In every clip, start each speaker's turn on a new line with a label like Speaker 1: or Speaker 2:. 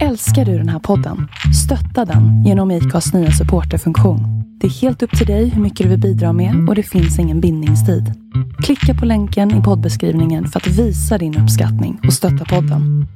Speaker 1: Älskar du den här podden? Stötta den genom IKAs nya supporterfunktion. Det är helt upp till dig hur mycket du vill bidra med och det finns ingen bindningstid. Klicka på länken i poddbeskrivningen för att visa din uppskattning och stötta podden.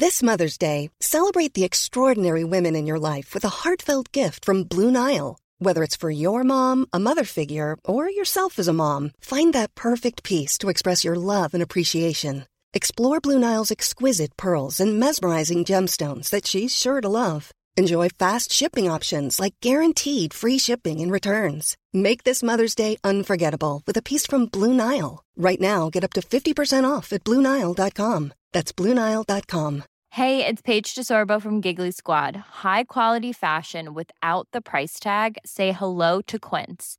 Speaker 2: This Mother's Day, celebrate the extraordinary women in your life with a heartfelt gift from Blue Nile. Whether it's for your mom, a mother figure, or yourself as a mom, find that perfect piece to express your love and appreciation. Explore Blue Nile's exquisite pearls and mesmerizing gemstones that she's sure to love. Enjoy fast shipping options like guaranteed free shipping and returns. Make this Mother's Day unforgettable with a piece from Blue Nile. Right now, get up to 50% off at BlueNile.com. That's BlueNile.com.
Speaker 3: Hey, it's Paige DeSorbo from Giggly Squad. High quality fashion without the price tag. Say hello to Quince.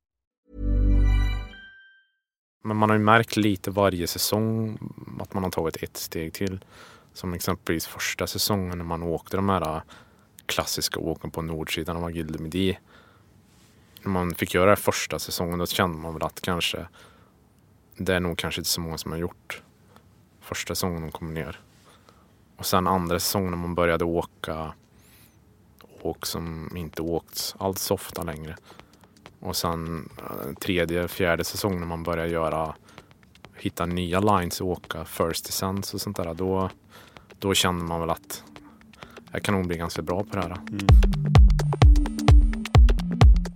Speaker 4: Men man har ju märkt lite varje säsong att man har tagit ett steg till. Som exempelvis första säsongen när man åkte de här äh, klassiska åken på nordsidan av Agilde Midi. När man fick göra det första säsongen då kände man väl att kanske det är nog kanske inte så många som har gjort första säsongen de kom ner. Och sen andra säsongen när man började åka åk som inte åkts alls så ofta längre. Och sen eh, tredje, fjärde säsongen när man börjar göra hitta nya lines och åka first descents och sånt där. Då, då känner man väl att jag kan nog bli ganska bra på det här. Mm.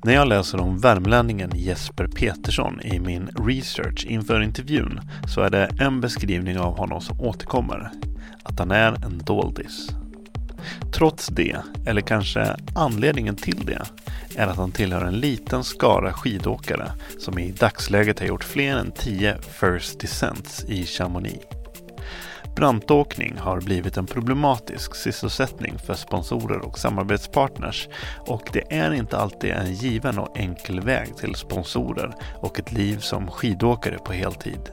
Speaker 5: När jag läser om värmlänningen Jesper Petersson i min research inför intervjun så är det en beskrivning av honom som återkommer. Att han är en doldis. Trots det, eller kanske anledningen till det, är att han tillhör en liten skara skidåkare som i dagsläget har gjort fler än 10 First Descents i Chamonix. Brantåkning har blivit en problematisk sysselsättning för sponsorer och samarbetspartners och det är inte alltid en given och enkel väg till sponsorer och ett liv som skidåkare på heltid.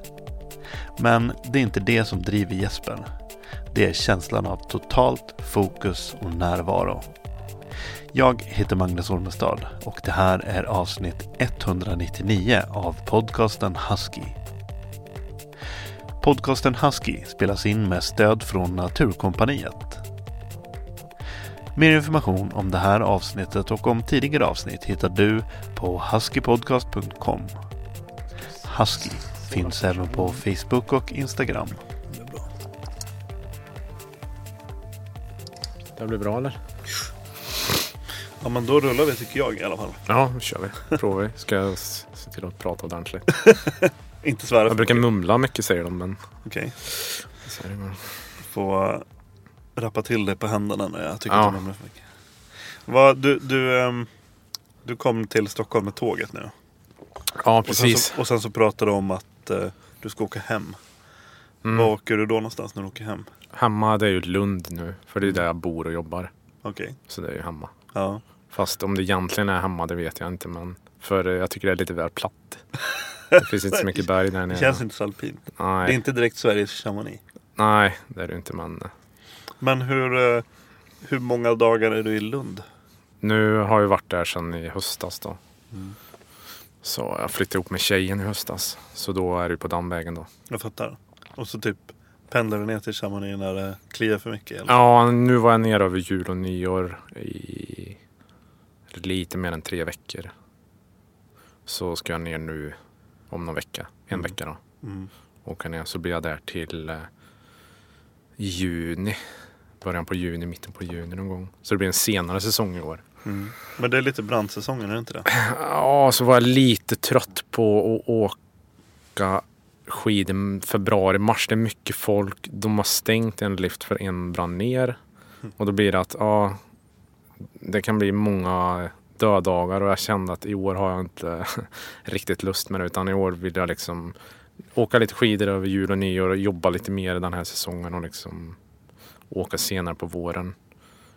Speaker 5: Men det är inte det som driver Jesper. Det är känslan av totalt fokus och närvaro. Jag heter Magnus Ormestad och det här är avsnitt 199 av podcasten Husky. Podcasten Husky spelas in med stöd från Naturkompaniet. Mer information om det här avsnittet och om tidigare avsnitt hittar du på huskypodcast.com. Husky finns även på Facebook och Instagram.
Speaker 4: Det blir bra eller?
Speaker 5: Ja men då rullar vi tycker jag i alla fall.
Speaker 4: Ja, då kör vi. Provar vi. Ska jag se till att prata ordentligt.
Speaker 5: Inte svära
Speaker 4: Jag brukar mumla mycket säger de men...
Speaker 5: Okej. Okay. Få rappa till dig på händerna när jag tycker ja. att du mumlar för mycket. Vad, du, du, um, du kom till Stockholm med tåget nu.
Speaker 4: Ja precis.
Speaker 5: Och sen så, och sen så pratade du om att uh, du ska åka hem. Mm. Var åker du då någonstans när du åker hem?
Speaker 4: Hemma det är ju Lund nu. För det är där jag bor och jobbar.
Speaker 5: Okej. Okay.
Speaker 4: Så det är ju hemma.
Speaker 5: Ja.
Speaker 4: Fast om det egentligen är hemma det vet jag inte. Men för jag tycker det är lite väl platt. Det finns inte så mycket berg där nere.
Speaker 5: Det känns inte så alpint.
Speaker 4: Nej.
Speaker 5: Det är inte direkt Sveriges Chamonix.
Speaker 4: Nej, det är det inte. Men,
Speaker 5: men hur, eh, hur många dagar är du i Lund?
Speaker 4: Nu har jag varit där sedan i höstas då.
Speaker 5: Mm.
Speaker 4: Så jag flyttade ihop med tjejen i höstas. Så då är det på Dammvägen då.
Speaker 5: Jag fattar. Och så typ pendlar du ner till Chamonix när det kliar för mycket? Eller?
Speaker 4: Ja, nu var jag nere över jul och nyår i lite mer än tre veckor. Så ska jag ner nu om någon vecka. En
Speaker 5: mm.
Speaker 4: vecka då.
Speaker 5: Mm.
Speaker 4: Åka ner så blir jag där till eh, juni. Början på juni, mitten på juni någon gång. Så det blir en senare säsong i år.
Speaker 5: Mm. Men det är lite brandsäsongen, är det inte det?
Speaker 4: Ja, så var jag lite trött på att åka skidor februari, mars. Det är mycket folk. De har stängt en lift för en brann ner. Mm. Och då blir det att ja, det kan bli många dödagar och jag kände att i år har jag inte riktigt lust med det utan i år vill jag liksom åka lite skidor över jul och nyår och jobba lite mer den här säsongen och liksom åka senare på våren.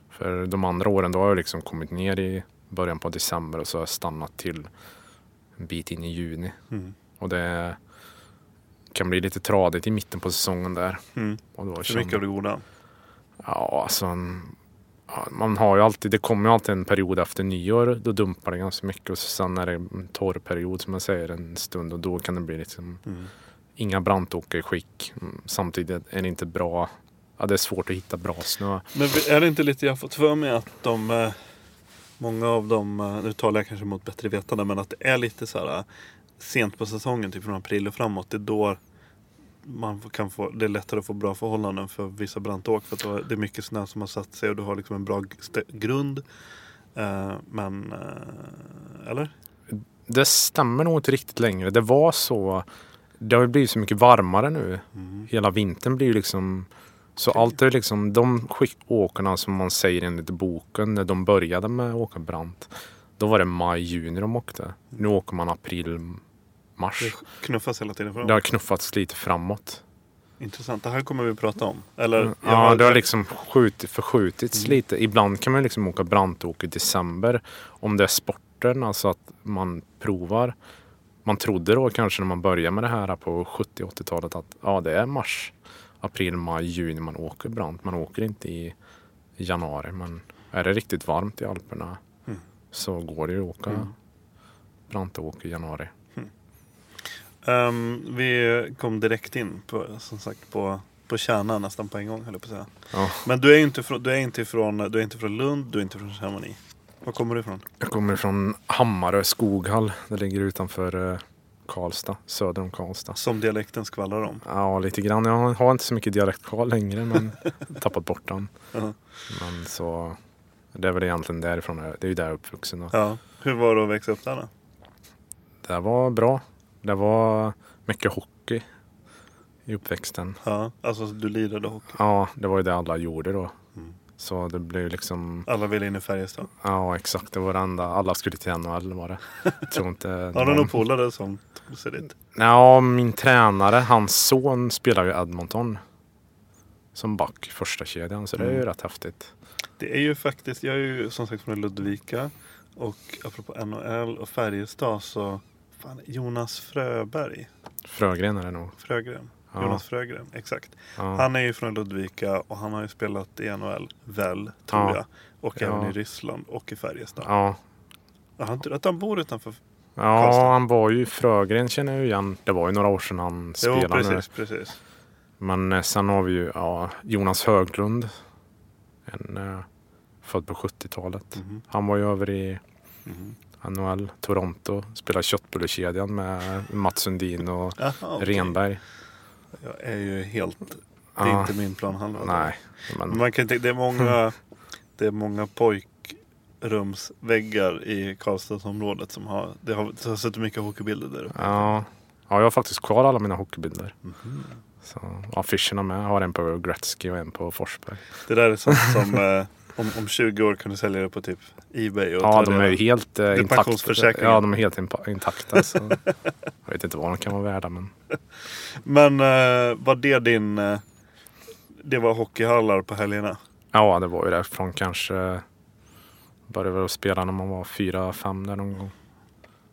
Speaker 4: För de andra åren då har jag liksom kommit ner i början på december och så har jag stannat till en bit in i juni.
Speaker 5: Mm.
Speaker 4: Och det kan bli lite tradigt i mitten på säsongen där.
Speaker 5: Mm.
Speaker 4: Och då
Speaker 5: För mycket av det goda.
Speaker 4: Ja, alltså en, man har ju alltid, det kommer ju alltid en period efter nyår. Då dumpar det ganska mycket och sen är det en torr period som man säger en stund och då kan det bli liksom
Speaker 5: Mm.
Speaker 4: inga brantåkare i skick. Mm, Samtidigt är det inte bra. Ja, det är svårt att hitta bra snö.
Speaker 5: Men är det inte lite, jag fått för mig att de eh, Många av dem, eh, nu talar jag kanske mot bättre vetande, men att det är lite så här eh, sent på säsongen, typ från april och framåt. Det är då man kan få, det är lättare att få bra förhållanden för vissa brantåk. För att det är mycket snö som har satt sig och du har liksom en bra grund. Eh, men, eh, eller?
Speaker 4: Det stämmer nog inte riktigt längre. Det var så. Det har ju blivit så mycket varmare nu.
Speaker 5: Mm.
Speaker 4: Hela vintern blir ju liksom så allt är liksom de åkarna som man säger enligt boken när de började med att åka brant. Då var det maj, juni de åkte. Nu åker man april, mars.
Speaker 5: Det knuffas hela tiden framåt.
Speaker 4: Det har knuffats lite framåt.
Speaker 5: Intressant, det här kommer vi prata om. Eller, jag
Speaker 4: Ja, det har liksom skjutit, förskjutits
Speaker 5: Mm.
Speaker 4: lite. Ibland kan man liksom åka brantåk i december. Om det är sporten, alltså att man provar. Man trodde då kanske när man började med det här på 70-80-talet att ja, det är mars, april, maj, juni man åker brant. Man åker inte i januari. Men är det riktigt varmt i Alperna
Speaker 5: Mm.
Speaker 4: så går det ju att åka
Speaker 5: Mm.
Speaker 4: brantåk i januari.
Speaker 5: Ehm, vi kom direkt in på, som sagt, på, på kärnan nästan på en gång höll jag på att säga.
Speaker 4: Ja.
Speaker 5: Men du är inte från, du är inte ifrån, du är inte från Lund, du är inte från Chamonix. Var kommer du ifrån?
Speaker 4: Jag kommer från Hammarö Skoghall. Det ligger utanför eh, Karlstad, söder om Karlstad.
Speaker 5: Som dialekten skvallrar om.
Speaker 4: Ja, lite grann. Jag har inte så mycket dialekt kvar längre, men tappat bort den.
Speaker 5: Ja.
Speaker 4: Men så, det är väl egentligen därifrån. Det är ju där jag är uppvuxen. Då.
Speaker 5: Ja. Hur var det att växa upp där då?
Speaker 4: Det var bra. Det var mycket hockey i uppväxten.
Speaker 5: Ja, alltså du lirade hockey.
Speaker 4: Ja, det var ju det alla gjorde då.
Speaker 5: Mm.
Speaker 4: Så det blev liksom,
Speaker 5: Alla ville in i Färjestad.
Speaker 4: ja exakt, det var det enda. Alla skulle till NHL var det. Jag tror inte
Speaker 5: Har du
Speaker 4: någon-
Speaker 5: polare som tog sig dit?
Speaker 4: Ja, min tränare, hans son spelar ju Edmonton. Som back, första kedjan så det är ju
Speaker 5: Mm.
Speaker 4: rätt häftigt.
Speaker 5: Det är ju faktiskt, jag är ju som sagt från Ludvika. Och apropå NHL och Färjestad så fan, Jonas Fröberg.
Speaker 4: Frögren är det nog.
Speaker 5: Frögren.
Speaker 4: Ja.
Speaker 5: Jonas Frögren, exakt.
Speaker 4: Ja.
Speaker 5: Han är ju från Ludvika och han har ju spelat i NHL, väl, tror
Speaker 4: Ja.
Speaker 5: jag. Och
Speaker 4: Ja.
Speaker 5: även i Ryssland och i Färjestad.
Speaker 4: Ja.
Speaker 5: Ja. Han, att han bor utanför...
Speaker 4: ja,
Speaker 5: Karlstad.
Speaker 4: han var ju Frögren känner jag ju igen. Det var ju några år sedan han
Speaker 5: Jo,
Speaker 4: spelade. nu.
Speaker 5: precis, precis.
Speaker 4: Men eh, sen har vi ju ja, Jonas Höglund. En, eh, född på 70-talet.
Speaker 5: Mhm.
Speaker 4: Han var ju över i
Speaker 5: Mhm.
Speaker 4: NHL, Toronto. Spelade köttbullekedjan med Mats Sundin och
Speaker 5: Jaha, okej.
Speaker 4: Renberg.
Speaker 5: Jag är ju helt... Det är
Speaker 4: Ja,
Speaker 5: inte min planhalva.
Speaker 4: Nej,
Speaker 5: Men man kan tänka, det är många, det är många pojkrumsväggar i Karlstadsområdet som har, det har, det har suttit mycket hockeybilder där uppe.
Speaker 4: ja, ja, jag har faktiskt kvar alla mina hockeybilder.
Speaker 5: Mhm.
Speaker 4: Så affischerna med. Jag har en på Gretzky och en på Forsberg.
Speaker 5: Det där är sånt som eh, om, om 20 år kan du sälja det på typ Ebay. Och
Speaker 4: Ja, de är ju helt eh, intakta. Ja, de är helt intakta. Så. jag vet inte vad de kan vara värda, men
Speaker 5: Men eh, var det din... Eh, det var hockeyhallar på helgerna?
Speaker 4: ja, det var ju det från kanske började väl spela när man var fyra, fem där någon gång.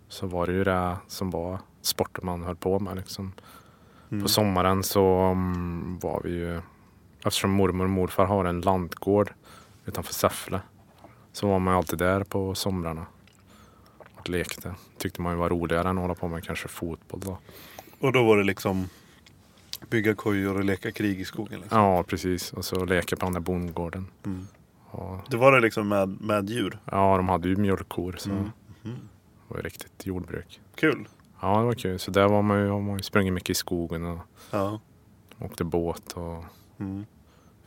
Speaker 4: Så var det ju det som var sporten man höll på med liksom.
Speaker 5: Mm.
Speaker 4: På sommaren så mm, var vi ju, eftersom mormor och morfar har en lantgård utanför Säffle, så var man alltid där på somrarna och lekte. Tyckte man ju var roligare än att hålla på med kanske fotboll då.
Speaker 5: Och då var det liksom bygga kojor och leka krig i skogen? Liksom.
Speaker 4: Ja, precis. Och så leka på den där bondgården.
Speaker 5: Mm.
Speaker 4: Och,
Speaker 5: Det var det liksom med, med djur?
Speaker 4: ja, de hade ju mjölkkor så
Speaker 5: Mm.
Speaker 4: det var ju riktigt jordbruk.
Speaker 5: Kul!
Speaker 4: Ja, det var kul. Så där var man ju, har man ju sprungit mycket i skogen och
Speaker 5: Ja.
Speaker 4: åkte båt och
Speaker 5: Mm.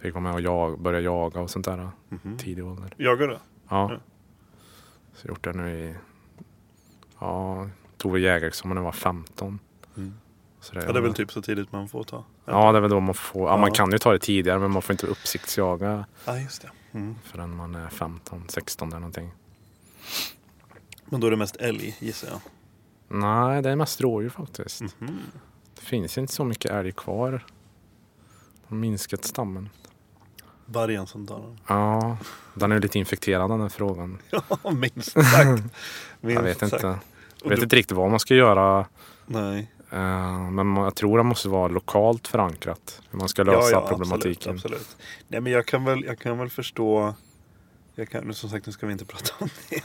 Speaker 4: Fick vara med och jag, börja jaga och sånt där
Speaker 5: Mhm.
Speaker 4: tidig ålder.
Speaker 5: Jagar du?
Speaker 4: Ja.
Speaker 5: Ja.
Speaker 4: Så gjort det nu i... Ja, tog jägarexamen när jag var 15.
Speaker 5: Mm.
Speaker 4: Så
Speaker 5: Ja, det är väl typ så tidigt man får ta?
Speaker 4: Ja, det är väl då man får... Ja, man
Speaker 5: Ja.
Speaker 4: kan ju ta det tidigare men man får inte uppsiktsjaga
Speaker 5: Ja, just det. Mm.
Speaker 4: förrän man är 15, 16 eller någonting.
Speaker 5: Men då är det mest älg gissar jag.
Speaker 4: Nej, det är mest rådjur faktiskt.
Speaker 5: Mhm.
Speaker 4: Det finns inte så mycket älg kvar. De har minskat stammen.
Speaker 5: Vargen som den.
Speaker 4: Ja, den är lite infekterad den här frågan.
Speaker 5: Ja, minst sagt. Minst
Speaker 4: Jag vet
Speaker 5: sagt.
Speaker 4: inte. Jag vet
Speaker 5: du-
Speaker 4: inte riktigt vad man ska göra.
Speaker 5: Nej.
Speaker 4: eh, Men jag tror det måste vara lokalt förankrat. Hur man ska lösa problematiken.
Speaker 5: Absolut, absolut. Nej, men jag kan väl, jag kan väl förstå. Jag kan, som sagt, nu ska vi inte prata om det.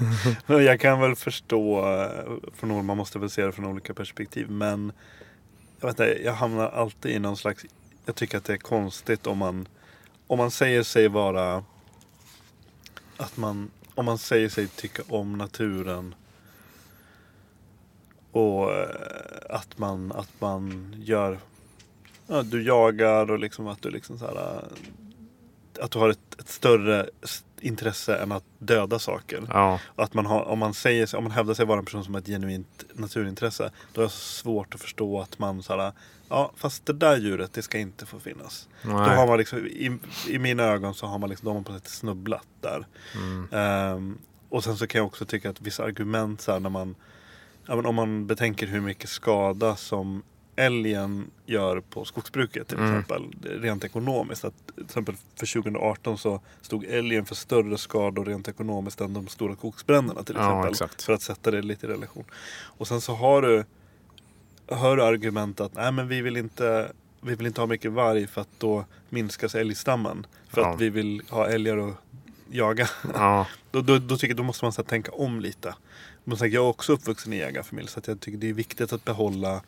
Speaker 5: men jag kan väl förstå. eh, Från, man måste väl se det från olika perspektiv. Men jag, vet inte, jag hamnar alltid i någon slags. Jag tycker att det är konstigt om man. Om man säger sig vara. Att man. Om man säger sig tycka om naturen. Och eh, att man, att man gör ja, du jagar och liksom att du liksom så här, eh, att du har ett, ett större intresse än att döda saker.
Speaker 4: Ja,
Speaker 5: Att man har, om, man säger, om man hävdar sig vara en person som har ett genuint naturintresse. Då är det svårt att förstå att man så här, ja fast det där djuret det ska inte få finnas. Då har man liksom, i, i mina ögon så har man liksom, då har man på något sätt snubblat där.
Speaker 4: Mm.
Speaker 5: Ehm, och sen så kan jag också tycka att vissa argument så här, när man ja, om man betänker hur mycket skada som älgen gör på skogsbruket till
Speaker 4: Mm.
Speaker 5: exempel. Rent ekonomiskt. Att, till exempel för 2018 så stod älgen för större skador rent ekonomiskt än de stora skogsbränderna till
Speaker 4: Ja,
Speaker 5: exempel.
Speaker 4: exakt.
Speaker 5: För att sätta det lite i relation. Och sen så har du hör du argument att nej men vi vill inte vi vill inte ha mycket varg för att då minskas älgstammen. För
Speaker 4: Ja.
Speaker 5: att vi vill ha älgar att jaga.
Speaker 4: Ja,
Speaker 5: Då, då, då tycker då måste man så tänka om lite. Men så här, jag är också uppvuxen i jägarfamilj så jag tycker det är viktigt att behålla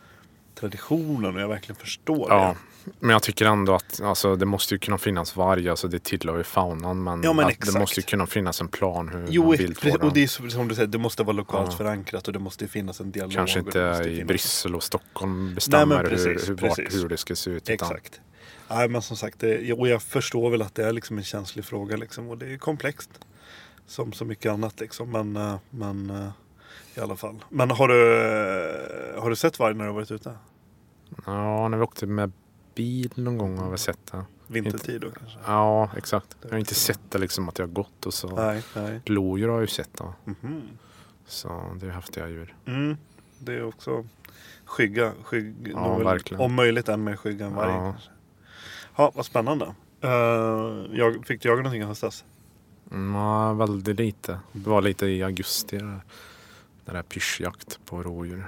Speaker 5: traditionen och jag verkligen förstår
Speaker 4: ja.
Speaker 5: det.
Speaker 4: Men jag tycker ändå att alltså, det måste ju kunna finnas varg. Alltså, det tillhör ju faunan. Men,
Speaker 5: Ja, men
Speaker 4: det måste ju kunna finnas en plan hur
Speaker 5: Jo,
Speaker 4: man
Speaker 5: precis,
Speaker 4: viltvårdar.
Speaker 5: och det är som du säger, det måste vara lokalt
Speaker 4: Ja.
Speaker 5: förankrat och det måste finnas en dialog.
Speaker 4: Kanske inte i
Speaker 5: finnas-
Speaker 4: Bryssel och Stockholm bestämmer
Speaker 5: precis,
Speaker 4: hur, hur, vart,
Speaker 5: precis.
Speaker 4: hur det ska se ut. utan-
Speaker 5: Exakt. Nej men som sagt, det, och jag förstår väl att det är liksom en känslig fråga liksom, och det är komplext. Som så mycket annat liksom. Men, eh, men eh, i alla fall. Men har du, har du sett varg när du har varit ute?
Speaker 4: Ja, när vi åkte med bil någon gång har vi sett det.
Speaker 5: Vintertid då kanske?
Speaker 4: Ja, exakt. Jag har inte sett det liksom att jag har gått och så.
Speaker 5: Nej, nej.
Speaker 4: Lodjur har jag ju sett då.
Speaker 5: Mhm.
Speaker 4: Så det är häftiga djur.
Speaker 5: Mm. Det är också skygga. skygg,
Speaker 4: Ja, verkligen.
Speaker 5: Om möjligt än mer skygga än varg.
Speaker 4: Ja.
Speaker 5: kanske. Ja, vad spännande. Uh, jag, fick du jaga någonting i höstas?
Speaker 4: Mm, ja, väldigt lite. Det var lite i augusti. Där, det där pyrschjakt på rådjur.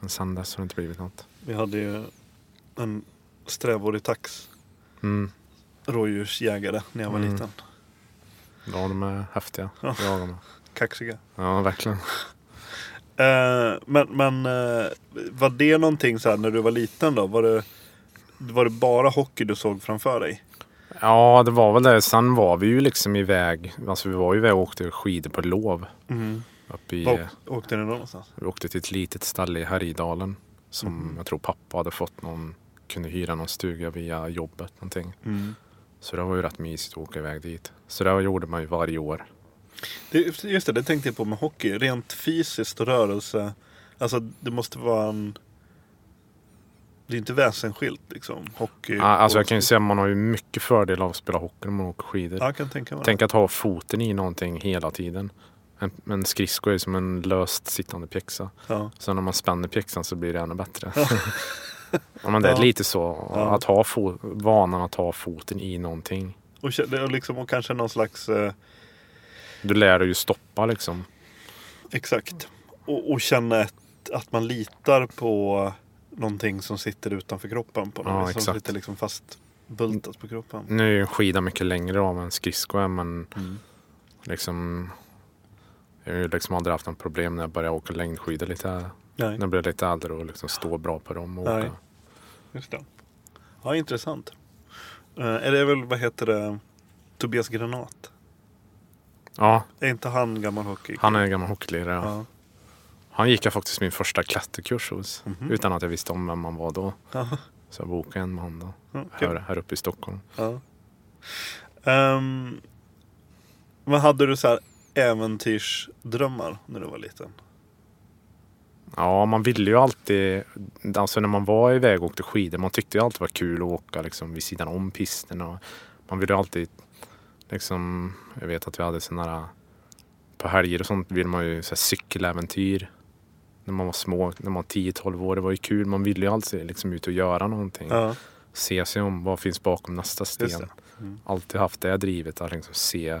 Speaker 4: Men sen dess har det inte blivit något.
Speaker 5: Vi hade ju en strävårig tax
Speaker 4: Mm.
Speaker 5: rådjursjägare när jag var
Speaker 4: Mm.
Speaker 5: liten.
Speaker 4: Ja, de är häftiga.
Speaker 5: Ja.
Speaker 4: med.
Speaker 5: Kaxiga.
Speaker 4: Ja, verkligen.
Speaker 5: Eh, men men eh, var det någonting så här när du var liten då? Var det, var det bara hockey du såg framför dig?
Speaker 4: Ja, det var väl det. Sen var vi ju liksom iväg. Alltså vi var ju iväg och åkte skidor på lov.
Speaker 5: Mm.
Speaker 4: Upp i,
Speaker 5: Var åkte ni då någonstans?
Speaker 4: vi åkte till ett litet ställe i Härjedalen. Som
Speaker 5: Mhm.
Speaker 4: jag tror pappa hade fått någon, kunde hyra någon stuga via jobbet någonting.
Speaker 5: Mm.
Speaker 4: Så det var ju rätt mysigt att åka iväg dit. Så det gjorde man ju varje år.
Speaker 5: Det, just det, det tänkte jag på med hockey. Rent fysiskt och rörelse. Alltså det måste vara en... Det är inte väsensskilt liksom. Hockey.
Speaker 4: Ja, alltså jag kan ju säga att man har ju mycket fördel av att spela hockey när man åker skidor.
Speaker 5: Ja, jag kan tänka mig.
Speaker 4: Tänk att ha foten i någonting hela tiden. En, en skridsko är som en löst sittande pjäxa.
Speaker 5: Ja.
Speaker 4: Så när man spänner pjäxan så blir det ännu bättre. ja, men det är
Speaker 5: Ja.
Speaker 4: lite så. Att ha fo- vanan att ha foten i någonting.
Speaker 5: Och, liksom, och kanske någon slags... Eh,
Speaker 4: Du lär dig ju stoppa liksom.
Speaker 5: exakt. Och, och känna ett, att man litar på någonting som sitter utanför kroppen på något
Speaker 4: Ja,
Speaker 5: vis. Som
Speaker 4: exakt.
Speaker 5: sitter liksom fast bultat på kroppen.
Speaker 4: Nu är ju en skida mycket längre av än skridsko är men
Speaker 5: Mm.
Speaker 4: liksom jag har ju liksom aldrig haft något problem när jag började åka längdskidor lite.
Speaker 5: Nej,
Speaker 4: När jag blev lite äldre och liksom stå bra på dem och
Speaker 5: Nej.
Speaker 4: åka.
Speaker 5: just det. Ja, intressant. Eh, är det väl, vad heter det, Tobias Granat?
Speaker 4: Ja,
Speaker 5: Är inte han gammal hockey?
Speaker 4: han är gammal hockeylirare. Ja.
Speaker 5: Ja.
Speaker 4: Han gick jag faktiskt min första klätterkurs hos.
Speaker 5: Mhm.
Speaker 4: Utan att jag visste om vem han var då.
Speaker 5: Ja.
Speaker 4: Så jag bokade en med honom då.
Speaker 5: Kul.
Speaker 4: Här, här uppe i Stockholm.
Speaker 5: Ja. Ehm, vad hade du så här äventyrsdrömmar när du var liten?
Speaker 4: Ja, man ville ju alltid, alltså när man var iväg och åkte skidor, man tyckte ju alltid det var kul att åka liksom vid sidan om pisten. Och man ville ju alltid, liksom, jag vet att vi hade sådana här, på helger och sånt vill man ju så här, cykeläventyr. när man var små, när man var 10-12 år. Det var ju kul. Man ville ju alltid liksom ut och göra någonting.
Speaker 5: Ja,
Speaker 4: Se sig om. Vad finns bakom nästa sten?
Speaker 5: Mm.
Speaker 4: Alltid haft det drivet att liksom se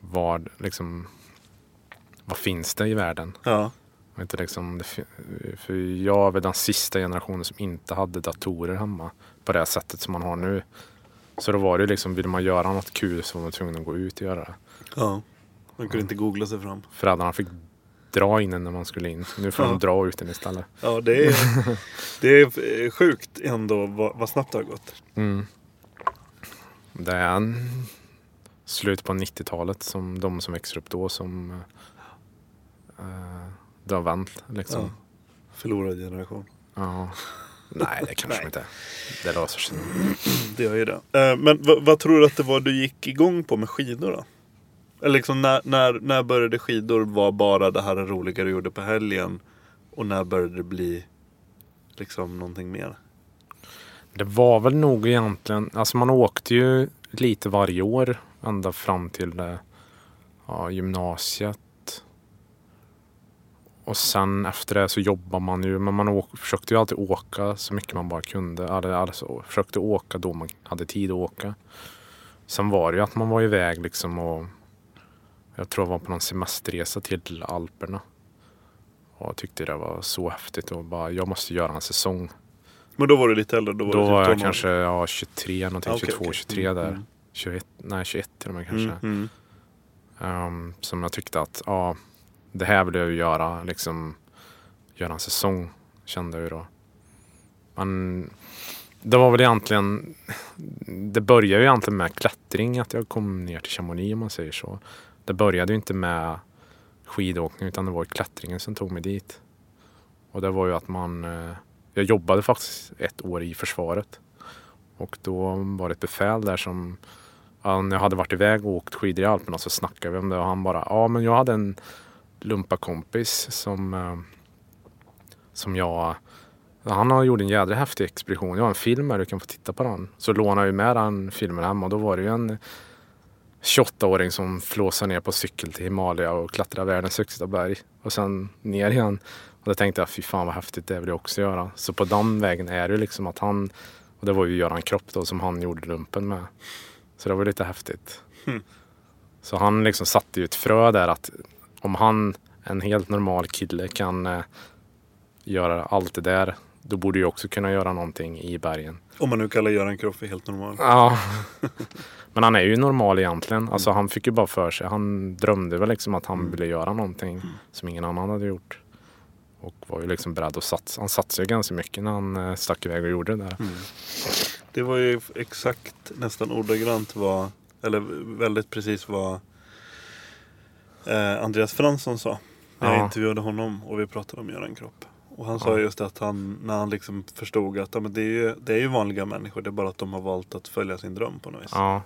Speaker 4: vad, liksom, vad finns det i världen?
Speaker 5: Ja,
Speaker 4: Och inte liksom, för jag är den sista generationen som inte hade datorer hemma på det sättet som man har nu. Så då var det liksom, vill man göra något kul så var man tvungen att gå ut och göra det.
Speaker 5: ja. Man kunde inte googla sig fram.
Speaker 4: Föräldrarna fick dra in en när man skulle in. Nu får
Speaker 5: Ja.
Speaker 4: de dra ut den istället.
Speaker 5: Ja, det är, det är eh, sjukt ändå vad, vad snabbt det har gått.
Speaker 4: Mm. Det är en slut på 90-talet som de som växer upp då som det har vänt liksom.
Speaker 5: Ja. Förlorad generation.
Speaker 4: Ja. Nej, det kanske
Speaker 5: Nej.
Speaker 4: inte. Det löser sig.
Speaker 5: Det gör ju det. Eh, Men vad, vad tror du att det var du gick igång på med skidor då? Eller liksom när, när, när började skidor vara bara det här roliga du gjorde på helgen? Och när började det bli liksom någonting mer?
Speaker 4: Det var väl nog egentligen, alltså man åkte ju lite varje år ända fram till eh, ja, gymnasiet. Och sen efter det så jobbar man ju, men man åk, försökte ju alltid åka så mycket man bara kunde. Alltså, försökte åka då man hade tid att åka. Sen var det ju att man var iväg liksom och jag tror jag var på någon semesterresa till Alperna. Och jag tyckte det var så häftigt och bara, jag måste göra en säsong.
Speaker 5: Men då var du lite äldre? Då var,
Speaker 4: Då
Speaker 5: typ
Speaker 4: var jag kanske ja, 23, någonting,
Speaker 5: Ah, okej,
Speaker 4: 22,
Speaker 5: okej.
Speaker 4: 23
Speaker 5: Mm,
Speaker 4: där.
Speaker 5: mm.
Speaker 4: 21, nej 21 till och med kanske.
Speaker 5: Mm, mm.
Speaker 4: Ehm, som jag tyckte att, ja, det här vill jag ju göra, liksom göra en säsong, kände jag ju då. Men det var väl egentligen, det började ju egentligen med klättring, att jag kom ner till Chamonix om man säger så. Det började ju inte med skidåkning utan det var klättringen som tog mig dit. Och det var ju att man, eh, jag jobbade faktiskt ett år i försvaret. Och då var det ett befäl där som när jag hade varit iväg och åkt skidor i Alperna så snackade vi om det och han bara, ja men jag hade en lumpakompis som, eh, som jag, han har gjort en jädra häftig expedition. Jag har en film här, du kan få titta på den. Så lånade jag ju med den filmen hem och då var det ju en 28-åring som flåsar ner på cykel till Himalaya och klättrar världens högsta berg. Och sen ner igen. Och då tänkte jag, fy fan vad häftigt, det vill jag också göra. Så på den vägen är det ju liksom att han, och det var ju Göran Kropp då som han gjorde lumpen med. Så det var lite häftigt.
Speaker 5: Hmm.
Speaker 4: Så han liksom satte ju ett frö där att om han, en helt normal kille, kan eh, göra allt det där, då borde jag också kunna göra någonting i bergen.
Speaker 5: Om man nu kallar Göran Kropp för helt normal.
Speaker 4: Ja. Men han är ju normal egentligen. Alltså han fick ju bara för sig. Han drömde väl liksom att han ville göra någonting som ingen annan hade gjort. Och var ju liksom beredd att satsa. Han satsade ganska mycket när han eh, stack iväg och gjorde det där.
Speaker 5: Det var ju exakt nästan ordagrant vad, eller väldigt precis vad eh, Andreas Fransson sa. När jag
Speaker 4: Ja.
Speaker 5: intervjuade honom och vi pratade om Göran Kropp. Och han sa
Speaker 4: Ja.
Speaker 5: just att han, när han liksom förstod att ja, men det, är ju, det är ju vanliga människor, det är bara att de har valt att följa sin dröm på något vis.
Speaker 4: Ja,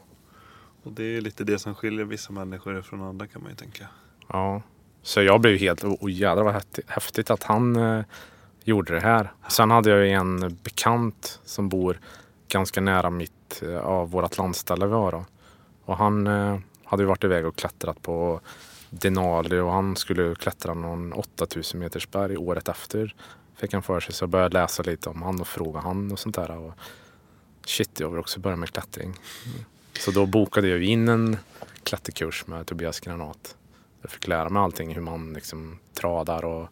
Speaker 5: Och det är ju lite det som skiljer vissa människor från andra kan man ju tänka.
Speaker 4: ja. Så jag blev helt, oh jädrar vad häftigt, att han eh, gjorde det här. Sen hade jag ju en bekant som bor ganska nära mitt, eh, ja, vårt landställe vi har då. Och han eh, hade ju varit iväg och klättrat på Denali och han skulle klättra någon 8000 meters berg året efter. Fick han för sig så jag började läsa lite om han och fråga han och sånt där. Och shit, jag vill också börja med klättring. Så då bokade jag in en klätterkurs med Tobias Granat. Jag fick lära mig allting hur man liksom tradar och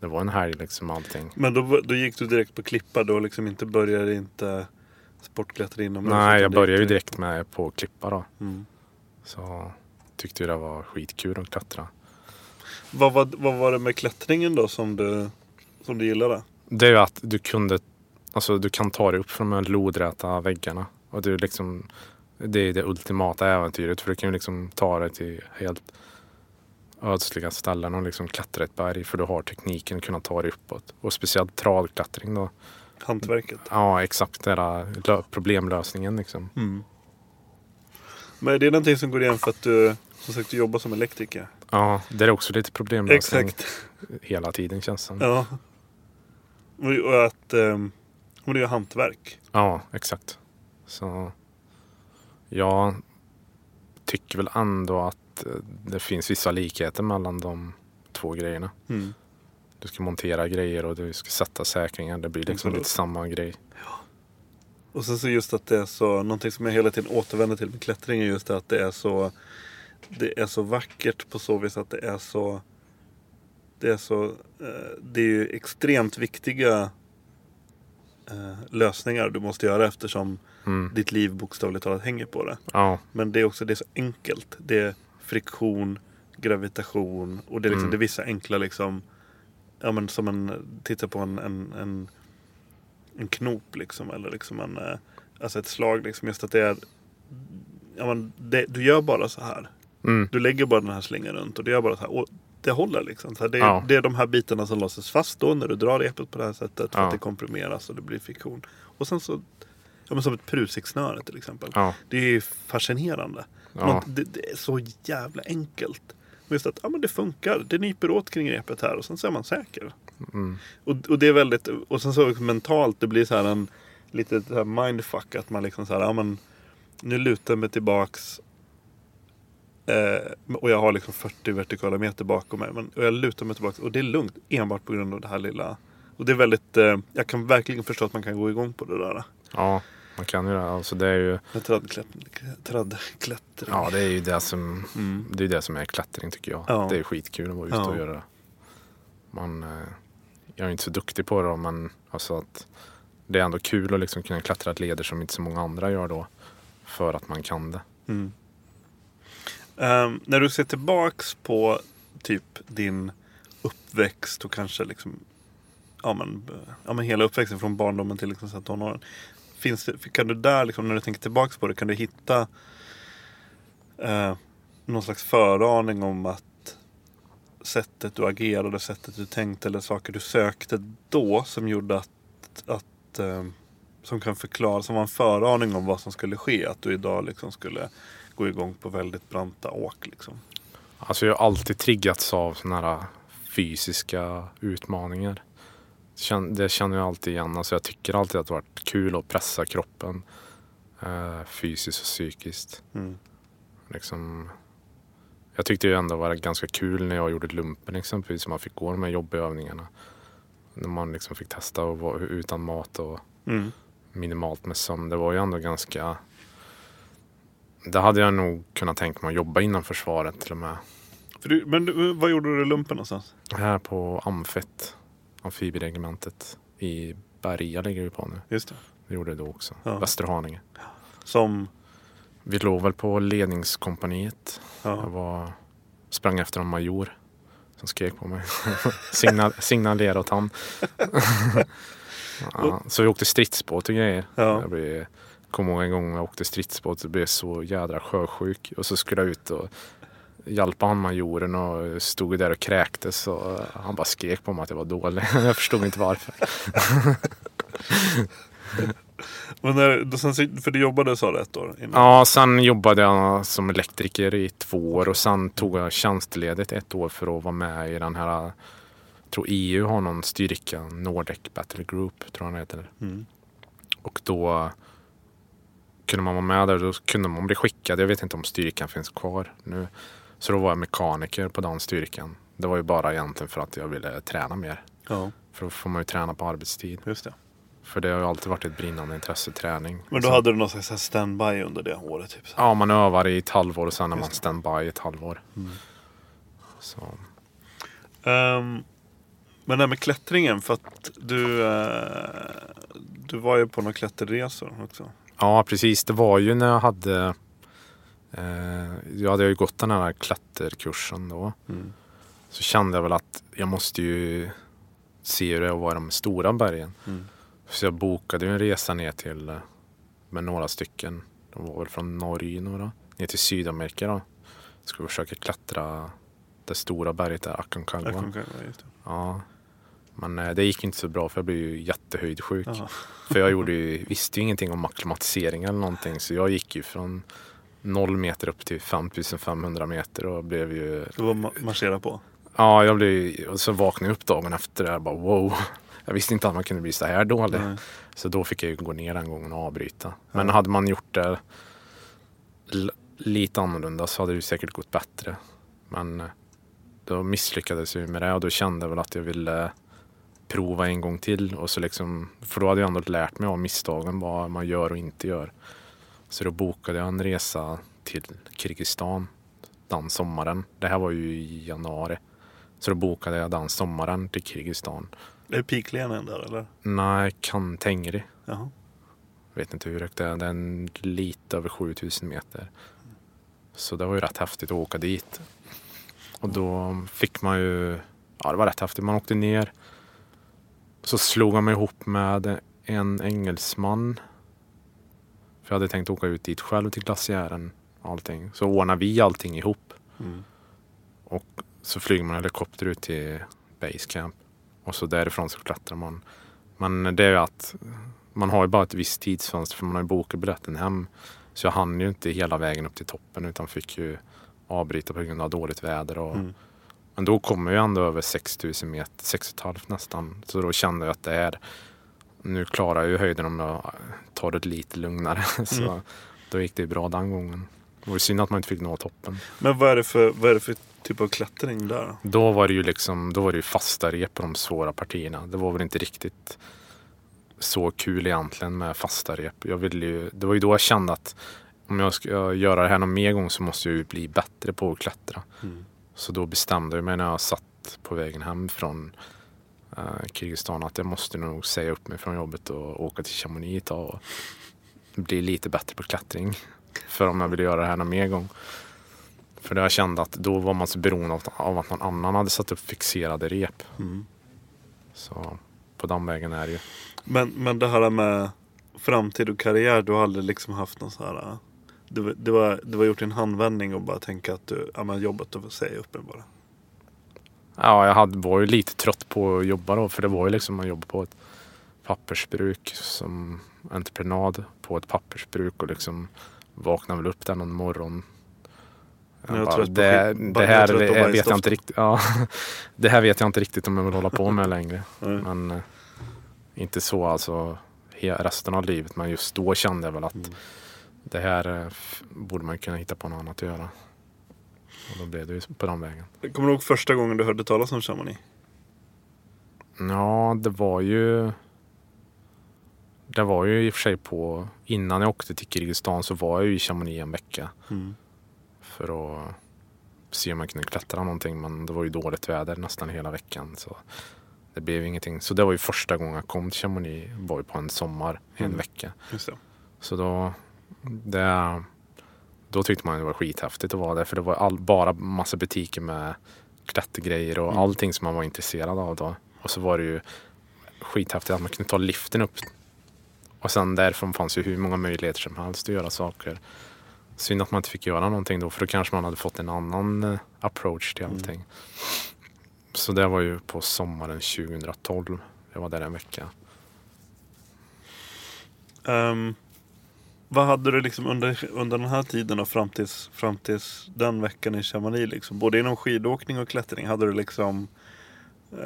Speaker 4: det var en helg liksom allting.
Speaker 5: Men då, då gick du direkt på klippa, då liksom inte började inte sportklättra inomhus?
Speaker 4: Nej, jag började ju direkt med på klippa då.
Speaker 5: Mm.
Speaker 4: Så tyckte ju det var skitkul att klättra.
Speaker 5: Vad, var, vad var det med klättringen då som du, som du gillade?
Speaker 4: Det är ju att du kunde, alltså du kan ta dig upp från de här lodräta väggarna. Och det är liksom, det är det ultimata äventyret för du kan ju liksom ta dig till helt ödsliga ställen och liksom klättra ett berg för du har tekniken att kunna ta dig uppåt. Och speciellt tradklättring då.
Speaker 5: Hantverket?
Speaker 4: Ja, exakt. Det där lö- problemlösningen liksom.
Speaker 5: Mm. Men är det någonting som går igen för att du som sagt du jobbar som elektriker?
Speaker 4: Ja, det är också lite problemlösning
Speaker 5: Exakt.
Speaker 4: hela tiden känns det som.
Speaker 5: Ja. Och att um, och det är hantverk.
Speaker 4: Ja, exakt. Så jag tycker väl ändå att eh, det finns vissa likheter mellan de två grejerna.
Speaker 5: Mm.
Speaker 4: du ska montera grejer och du ska sätta säkringar. Det blir liksom
Speaker 5: Absolut.
Speaker 4: lite samma grej.
Speaker 5: Och sen så just att det är så, någonting som jag hela tiden återvänder till med klättring är just det att det är så Det är så vackert på så vis att det är så Det är så eh, Det är ju extremt viktiga eh, lösningar du måste göra eftersom
Speaker 4: Mm.
Speaker 5: ditt liv bokstavligt talat hänger på det.
Speaker 4: Ja,
Speaker 5: Men det är också det är så enkelt. Det friktion, gravitation och det är, liksom,
Speaker 4: Mm.
Speaker 5: det är vissa enkla liksom Ja men som en, titta på en, en, en, en knop liksom eller liksom en, eh, alltså ett slag liksom. Just att det är ja, men det, Du gör bara så här.
Speaker 4: mm.
Speaker 5: Du lägger bara den här slingan runt och du gör bara så här. Och det håller liksom. Så här, det, är,
Speaker 4: Ja.
Speaker 5: det är de här bitarna som låses fast då när du drar repet på det här sättet. För
Speaker 4: Ja.
Speaker 5: att det komprimeras och det blir friktion. Och sen så, ja men som ett prusiksnöre till exempel.
Speaker 4: ja,
Speaker 5: Det är fascinerande.
Speaker 4: ja.
Speaker 5: Man, det, det är så jävla enkelt. Men Just att ja, men det funkar. Det nyper åt kring repet här och sen så är man säker.
Speaker 4: Mm.
Speaker 5: Och, och det är väldigt, och sen så mentalt, det blir så här en lite så här mindfuck att man liksom så här, ja men nu lutar jag mig tillbaks eh, och jag har liksom 40 vertikala meter bakom mig. Men, och jag lutar mig tillbaks och det är lugnt enbart på grund av det här lilla. Och det är väldigt, eh, jag kan verkligen förstå att man kan gå igång på det där.
Speaker 4: ja, man kan ju det. Alltså det är ju,
Speaker 5: trädklättring.
Speaker 4: ja, det är ju det som,
Speaker 5: Mm.
Speaker 4: det är det som är klättring tycker jag.
Speaker 5: Ja.
Speaker 4: Det är skitkul att vara ute
Speaker 5: Ja.
Speaker 4: och göra det. Man, eh, jag är inte så duktig på det men alltså att det är ändå kul att liksom kunna klättra ett leder som inte så många andra gör då. För att man kan det.
Speaker 5: Mm. Ehm, när du ser tillbaks på typ din uppväxt och kanske liksom ja men, ja men hela uppväxten från barndomen till liksom så tonåren. Finns det, kan du där liksom, när du tänker tillbaka på det, kan du hitta eh, någon slags föraning om att sättet du agerade, sättet du tänkte eller saker du sökte då som gjorde att, att eh, som kan förklara, som var en föraning om vad som skulle ske. Att du idag liksom skulle gå igång på väldigt branta åk. Liksom.
Speaker 4: Alltså jag har alltid triggats av sådana här fysiska utmaningar. Det känner jag alltid igen. Alltså jag tycker alltid att det har varit kul att pressa kroppen. Eh, fysiskt och psykiskt.
Speaker 5: Mm.
Speaker 4: Liksom, jag tyckte ju ändå var ganska kul när jag gjorde lumpen exempelvis. Man fick gå de här jobbiga övningarna. När man liksom fick testa att vara utan mat och
Speaker 5: Mm.
Speaker 4: minimalt med sömn. Det var ju ändå ganska... Det hade jag nog kunnat tänka mig att jobba inom försvaret till och med.
Speaker 5: För du, men du, vad gjorde du lumpen någonstans?
Speaker 4: Här på Amfett, amfibieregementet i Berga ligger vi på nu.
Speaker 5: Just det.
Speaker 4: Det gjorde det då också.
Speaker 5: Ja.
Speaker 4: Västerhaninge.
Speaker 5: Som,
Speaker 4: Vi låg väl på ledningskompaniet. Jag
Speaker 5: ja,
Speaker 4: var, sprang efter en major som skrek på mig. Signal, signalera åt han. ja, så vi åkte stridsbåt och grejer.
Speaker 5: Ja.
Speaker 4: Jag blev, kom ihåg en gång jag åkte stridsbåt och blev så jädra sjösjuk. Och så skulle jag ut och hjälpa han majoren och stod där och kräktes. Och han bara skrek på mig att jag var dålig. jag förstod inte varför.
Speaker 5: men när, sen, för du jobbade du ett år innan?
Speaker 4: Ja, sen jobbade jag som elektriker i två år och sen tog jag tjänstledigt ett år för att vara med i den här, jag tror EU har någon styrka, Nordic Battle Group tror jag den heter.
Speaker 5: Mm.
Speaker 4: Och då kunde man vara med där, då kunde man bli skickad. Jag vet inte om styrkan finns kvar nu. Så då var jag mekaniker på den styrkan. Det var ju bara egentligen för att jag ville träna mer.
Speaker 5: Ja,
Speaker 4: För då får man ju träna på arbetstid.
Speaker 5: just det.
Speaker 4: För det har ju alltid varit ett brinnande intresse, träning.
Speaker 5: Men då
Speaker 4: Så-
Speaker 5: hade du någon slags standby under det året? Typ.
Speaker 4: Ja, man övar i ett halvår och sen är man standby i ett halvår.
Speaker 5: Mm.
Speaker 4: Så.
Speaker 5: Ehm, men det här med klättringen, för att du, eh, du var ju på några klätterresor också.
Speaker 4: Ja, precis. Det var ju när jag hade... Eh, jag hade ju gått den här klätterkursen då.
Speaker 5: Mm.
Speaker 4: Så kände jag väl att jag måste ju se hur det vara i de stora bergen.
Speaker 5: Mm.
Speaker 4: Så jag bokade ju en resa ner till, eh, med några stycken. De var väl från Norge några. Ner till Sydamerika då. Skulle försöka klättra det stora berget där, Aconcagua.
Speaker 5: Aconcagua, just det.
Speaker 4: Ja. Men eh, det gick inte så bra för jag blev ju jättehöjdsjuk.
Speaker 5: Jaha.
Speaker 4: För jag gjorde ju, visste ju ingenting om akklimatisering eller någonting. Så jag gick ju från noll meter upp till 5500 meter och blev ju...
Speaker 5: Du var ma- marschera på.
Speaker 4: Ja, jag blev och så vaknade jag upp dagen efter det och bara wow. Jag visste inte att man kunde bli så här dålig.
Speaker 5: Nej.
Speaker 4: Så då fick jag ju gå ner den gången och avbryta. Men
Speaker 5: Ja.
Speaker 4: hade man gjort det lite annorlunda så hade det ju säkert gått bättre. Men eh, då misslyckades jag med det och då kände jag väl att jag ville prova en gång till. Och så liksom, för då hade jag ändå lärt mig av misstagen vad man gör och inte gör. Så då bokade jag en resa till Kirgizistan den sommaren. Det här var ju i januari. Så då bokade jag den sommaren till Kirgizistan.
Speaker 5: Är det piklenen där eller?
Speaker 4: Nej, Kantengri.
Speaker 5: Jaha.
Speaker 4: vet inte hur högt det är. Det är lite över 7000 meter. Så det var ju rätt häftigt att åka dit. Och då fick man ju, ja det var rätt häftigt. Man åkte ner. Så slog jag mig ihop med en engelsman. För jag hade tänkt åka ut dit själv till glaciären. och Allting. Så ordnade vi allting ihop.
Speaker 5: Mm.
Speaker 4: Och så flyger man helikopter ut till basecamp. Och så därifrån så klättrar man. Men det är ju att man har ju bara ett visst tidsfönster för man har ju bokat biljetten hem. Så jag hann ju inte hela vägen upp till toppen utan fick ju avbryta på grund av dåligt väder. Och,
Speaker 5: Mm.
Speaker 4: Men då kommer jag ändå över 6000 meter, 6,5 nästan. Så då kände jag att det är, nu klarar jag ju höjden om jag tar det lite lugnare. Så
Speaker 5: Mm.
Speaker 4: då gick det ju bra den gången. Det var synd att man inte fick nå toppen.
Speaker 5: Men vad är, det för, vad är det för typ av klättring där? då?
Speaker 4: Var det ju liksom, då var det fasta rep på de svåra partierna. Det var väl inte riktigt så kul egentligen med fasta rep. Jag ville ju, det var ju då jag kände att om jag ska göra det här någon mer gång så måste jag ju bli bättre på att klättra.
Speaker 5: Mm.
Speaker 4: Så då bestämde jag mig när jag satt på vägen hem från uh, Kirgizistan att jag måste nog säga upp mig från jobbet och åka till Chamonix ett tag och bli lite bättre på klättring. För om jag ville göra det här någon mer gång. För jag kände att då var man så beroende av, att någon annan hade satt upp fixerade rep.
Speaker 5: Mm.
Speaker 4: Så på den vägen är det ju.
Speaker 5: Men, men det här med framtid och karriär, du har aldrig liksom haft någon så här... Det, var- det, var, det var gjort en handvändning och bara tänka att du, ja men jobbet och säga upp det bara.
Speaker 4: Ja, jag hade, var ju lite trött på att jobba då. För det var ju liksom man jobbar på ett pappersbruk som entreprenad på ett pappersbruk och liksom vaknar väl upp där någon morgon.
Speaker 5: Jag
Speaker 4: bara, det,
Speaker 5: jag
Speaker 4: här vet jag
Speaker 5: bajsdoften."
Speaker 4: inte riktigt. Ja, det här vet jag inte riktigt om jag vill hålla på med längre. Men eh, inte så alltså resten av livet. Men just då kände jag väl att
Speaker 5: Mm.
Speaker 4: det här eh, borde man kunna hitta på något annat att göra. Och då blev det ju på den vägen.
Speaker 5: Kommer du ihåg första gången du hörde talas om Chamonix?
Speaker 4: Ja, det var ju... Det var ju i och för sig på... Innan jag åkte till Kirgizistan så var jag ju i Chamonix en vecka
Speaker 5: Mm.
Speaker 4: för att se om jag kunde klättra någonting. Men det var ju dåligt väder nästan hela veckan. Så det blev ingenting. Så det var ju första gången jag kom till Chamonix. var ju på en sommar, en
Speaker 5: Mm.
Speaker 4: vecka. Så då... Det, då tyckte man det var skithäftigt att vara där. För det var all, bara massa butiker med klättergrejer och
Speaker 5: Mm.
Speaker 4: allting som man var intresserad av då. Och så var det ju skithäftigt att man kunde ta liften upp. Och sen därifrån fanns ju hur många möjligheter som helst att göra saker. Synd att man inte fick göra någonting då för då kanske man hade fått en annan eh, approach till
Speaker 5: Mm.
Speaker 4: allting. Så det var ju på sommaren 2012. Jag var där en vecka.
Speaker 5: Ehm, vad hade du liksom under, under den här tiden och fram tills, fram tills den veckan i Chamonix liksom? Både inom skidåkning och klättring hade du liksom eh,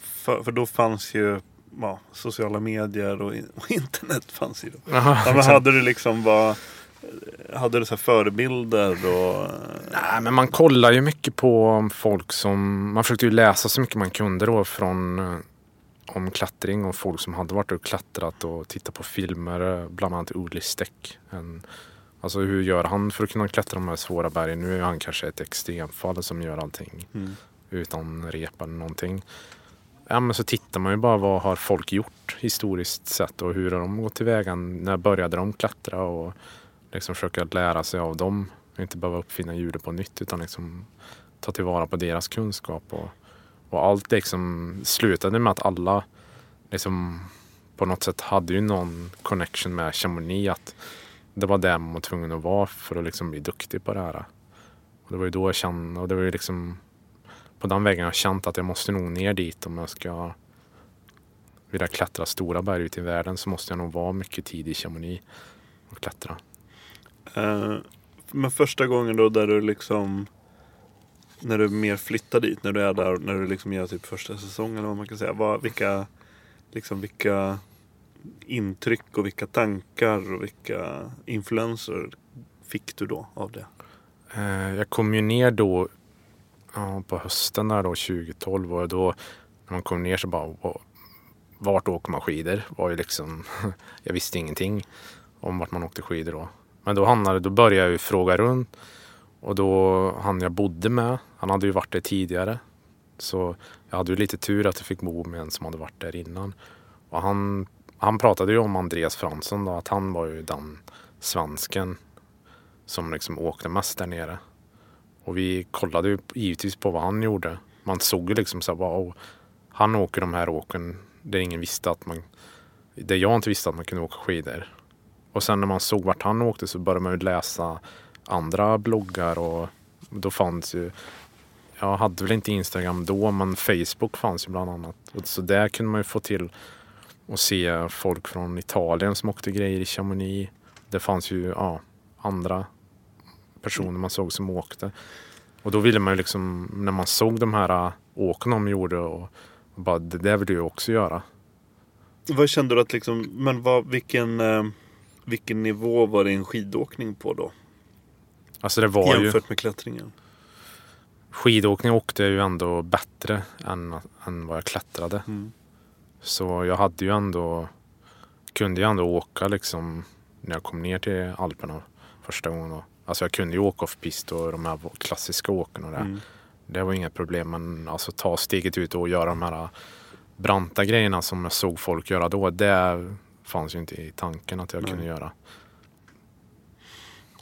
Speaker 5: för, för då fanns ju ja, sociala medier och, och internet fanns ju då. Ja, men hade du liksom vad hade du så förebilder och
Speaker 4: Nej, men man kollar ju mycket på folk som... Man försökte ju läsa så mycket man kunde då från eh, om klättring och folk som hade varit och klättrat och titta på filmer. Bland annat Uli Steck. En, alltså hur gör han för att kunna klättra de här svåra bergen? Nu är han kanske ett extremfall som gör allting
Speaker 5: Mm.
Speaker 4: utan rep eller någonting. Ja, men så tittar man ju bara vad har folk gjort historiskt sett och hur har de gått tillväga? När började de klättra? Och liksom försöka lära sig av dem. Inte behöva uppfinna hjulet på nytt utan liksom ta tillvara på deras kunskap. Och, och allt liksom slutade med att alla liksom på något sätt hade ju någon connection med Chamonix. Att det var där man var tvungen att vara för att liksom bli duktig på det här. Och det var ju då jag kände, och det var ju liksom på den vägen jag känt att jag måste nog ner dit om jag ska vilja klättra stora berg ut i världen så måste jag nog vara mycket tid i Chamonix och klättra.
Speaker 5: Uh, men första gången då där du liksom när du mer flyttar dit, när du är där, när du liksom gör typ första säsongen eller vad man kan säga. Vad, vilka, liksom vilka intryck och vilka tankar och vilka influenser fick du då av det?
Speaker 4: Eh, jag kom ju ner då ja, på hösten där då 2012 och då när man kom ner så bara vart åker man skidor? Var ju liksom, jag visste ingenting om vart man åkte skidor då. Men då, hamnade, då började jag ju fråga runt och då han jag bodde med, han hade ju varit där tidigare. Så jag hade ju lite tur att jag fick bo med en som hade varit där innan. Och han, han pratade ju om Andreas Fransson då, att han var ju den svensken som liksom åkte mest där nere. Och vi kollade ju givetvis på vad han gjorde. Man såg ju liksom så här, wow, han åker de här åken där ingen visste att man, där jag inte visste att man kunde åka skidor. Och sen när man såg vart han åkte så började man ju läsa andra bloggar och då fanns ju, jag hade väl inte Instagram då men Facebook fanns ju bland annat. Och Så där kunde man ju få till och se folk från Italien som åkte grejer i Chamonix. Det fanns ju ja, andra personer man såg som åkte. Och då ville man ju liksom, när man såg de här äh, åken de gjorde och, och bara det där vill du också göra.
Speaker 5: Vad kände du att liksom, men vad, vilken, äh, vilken nivå var din skidåkning på då?
Speaker 4: Alltså det var ju,
Speaker 5: Jämfört med klättringen?
Speaker 4: skidåkning åkte jag ju ändå bättre än, än vad jag klättrade.
Speaker 5: Mm.
Speaker 4: Så jag hade ju ändå, kunde ju ändå åka liksom när jag kom ner till Alperna första gången. Då. Alltså jag kunde ju åka off-pist och de här klassiska åken och det.
Speaker 5: Mm.
Speaker 4: Det var inget problem men alltså ta steget ut och göra de här branta grejerna som jag såg folk göra då. Det fanns ju inte i tanken att jag
Speaker 5: Nej.
Speaker 4: kunde göra.